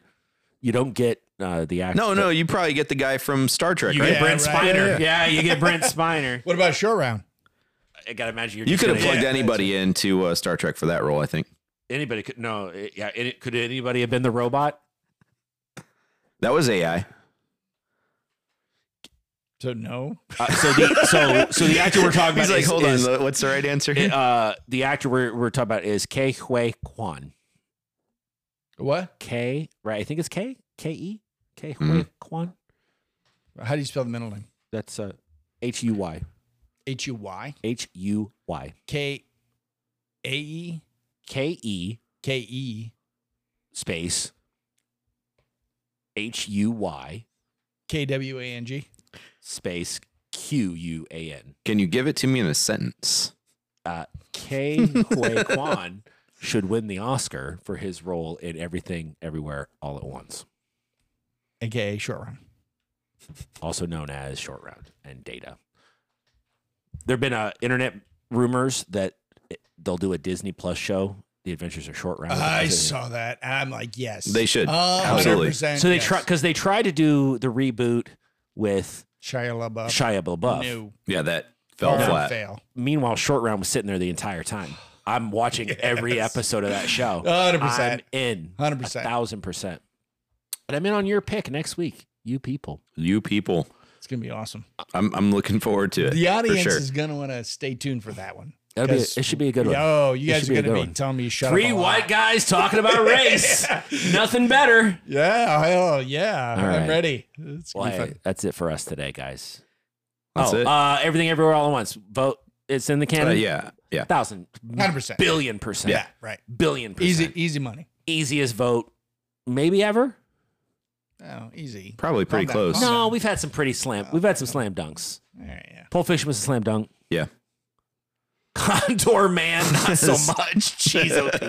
[SPEAKER 2] you don't get uh, the actor.
[SPEAKER 3] No, no, you probably get the guy from Star Trek,
[SPEAKER 2] You
[SPEAKER 3] right?
[SPEAKER 2] get Brent
[SPEAKER 1] right.
[SPEAKER 2] Spiner.
[SPEAKER 1] Yeah,
[SPEAKER 2] Yeah, you get Brent <laughs> Spiner.
[SPEAKER 1] What about short round?
[SPEAKER 2] I gotta imagine you're
[SPEAKER 3] You
[SPEAKER 2] just
[SPEAKER 3] could have plugged
[SPEAKER 1] yeah,
[SPEAKER 3] anybody into uh, Star Trek for that role, I think.
[SPEAKER 2] Anybody could no. it- Yeah, it, could anybody have been the robot?
[SPEAKER 3] That was AI.
[SPEAKER 1] So no.
[SPEAKER 2] Uh, so the so so the actor we're talking <laughs> about
[SPEAKER 3] He's like,
[SPEAKER 2] is,
[SPEAKER 3] hold
[SPEAKER 2] is-
[SPEAKER 3] on, what's the right answer here?
[SPEAKER 2] uh, the actor we're, we're talking about is Ke Huy Quan.
[SPEAKER 1] What?
[SPEAKER 2] K right? I think it's K K E Ke Huy
[SPEAKER 3] Mhm.
[SPEAKER 2] Quan.
[SPEAKER 1] How do you spell the middle name?
[SPEAKER 2] That's uh, H U Y
[SPEAKER 1] H U Y
[SPEAKER 2] H U Y
[SPEAKER 1] K A E
[SPEAKER 2] K E
[SPEAKER 1] K E
[SPEAKER 2] space H U Y
[SPEAKER 1] K W A N G.
[SPEAKER 2] space Q U A N.
[SPEAKER 3] Can you give it to me in a sentence?
[SPEAKER 2] Uh, Ke Huy <laughs> Quan should win the Oscar for his role in Everything Everywhere All at Once,
[SPEAKER 1] AKA short round.
[SPEAKER 2] also known as Short Round and Data. There have been uh, internet rumors that it- they'll do a Disney Plus show, The Adventures of Short Round.
[SPEAKER 1] I saw that. I'm like, yes.
[SPEAKER 3] They should.
[SPEAKER 1] Uh,
[SPEAKER 3] Absolutely.
[SPEAKER 2] So they
[SPEAKER 1] yes.
[SPEAKER 2] try because they tried to do the reboot with
[SPEAKER 1] Shia LaBeouf.
[SPEAKER 2] Shia LaBeouf.
[SPEAKER 1] No.
[SPEAKER 3] Yeah, that fell
[SPEAKER 1] Hard
[SPEAKER 3] flat.
[SPEAKER 1] Fail.
[SPEAKER 2] Meanwhile, Short Round was sitting there the entire time. I'm watching <sighs> every episode of that show. <laughs>
[SPEAKER 1] 100%.
[SPEAKER 2] I'm in.
[SPEAKER 1] 100%.
[SPEAKER 2] Thousand percent. But I'm in on your pick next week. You people.
[SPEAKER 3] You people,
[SPEAKER 1] It's gonna be awesome.
[SPEAKER 3] I'm I'm looking forward to it.
[SPEAKER 1] The audience
[SPEAKER 3] for sure.
[SPEAKER 1] is gonna want to stay tuned for that one.
[SPEAKER 2] That'll be,
[SPEAKER 1] 'Cause-
[SPEAKER 2] it should be a good one.
[SPEAKER 1] Oh, you guys
[SPEAKER 2] should
[SPEAKER 1] are gonna
[SPEAKER 2] good
[SPEAKER 1] be
[SPEAKER 2] one.
[SPEAKER 1] telling me to shut
[SPEAKER 2] Three
[SPEAKER 1] up. a lot.
[SPEAKER 2] white guys talking about <laughs> race. Nothing better.
[SPEAKER 1] Yeah, hell yeah.
[SPEAKER 2] All
[SPEAKER 1] I'm
[SPEAKER 2] right.
[SPEAKER 1] ready. It's
[SPEAKER 2] Well, hey, that's it for us today, guys.
[SPEAKER 3] That's
[SPEAKER 2] oh,
[SPEAKER 3] it.
[SPEAKER 2] Uh, everything everywhere all at once. Vote. It's in the
[SPEAKER 3] Uh, yeah, yeah.
[SPEAKER 2] Thousand.
[SPEAKER 1] 100%.
[SPEAKER 2] Billion percent.
[SPEAKER 1] Yeah, right.
[SPEAKER 2] Billion percent.
[SPEAKER 1] Easy, easy money.
[SPEAKER 2] Easiest vote maybe ever.
[SPEAKER 1] Oh, easy.
[SPEAKER 3] Probably pretty
[SPEAKER 1] Calm
[SPEAKER 3] close.
[SPEAKER 1] calm
[SPEAKER 2] No, we've had some pretty slam. We've had some slam dunks.
[SPEAKER 1] All right, yeah.
[SPEAKER 2] Pulp Fiction was a slam dunk.
[SPEAKER 3] Yeah.
[SPEAKER 2] Contour Man, not so much. Jeez,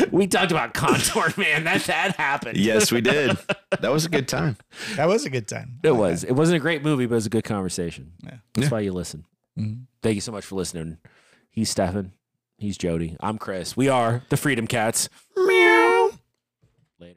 [SPEAKER 2] Pete. <laughs> we talked about Contour Man. That that happened.
[SPEAKER 3] Yes, we did. That was a good time.
[SPEAKER 1] That was a good time.
[SPEAKER 2] it was. It wasn't a great movie, but it was a good conversation.
[SPEAKER 1] Yeah.
[SPEAKER 2] That's
[SPEAKER 3] Yeah.
[SPEAKER 2] why you listen.
[SPEAKER 1] Mhm.
[SPEAKER 2] Thank you so much for listening. He's Stefan. He's Jody. I'm Chris. We are the Freedom Cats.
[SPEAKER 3] Meow.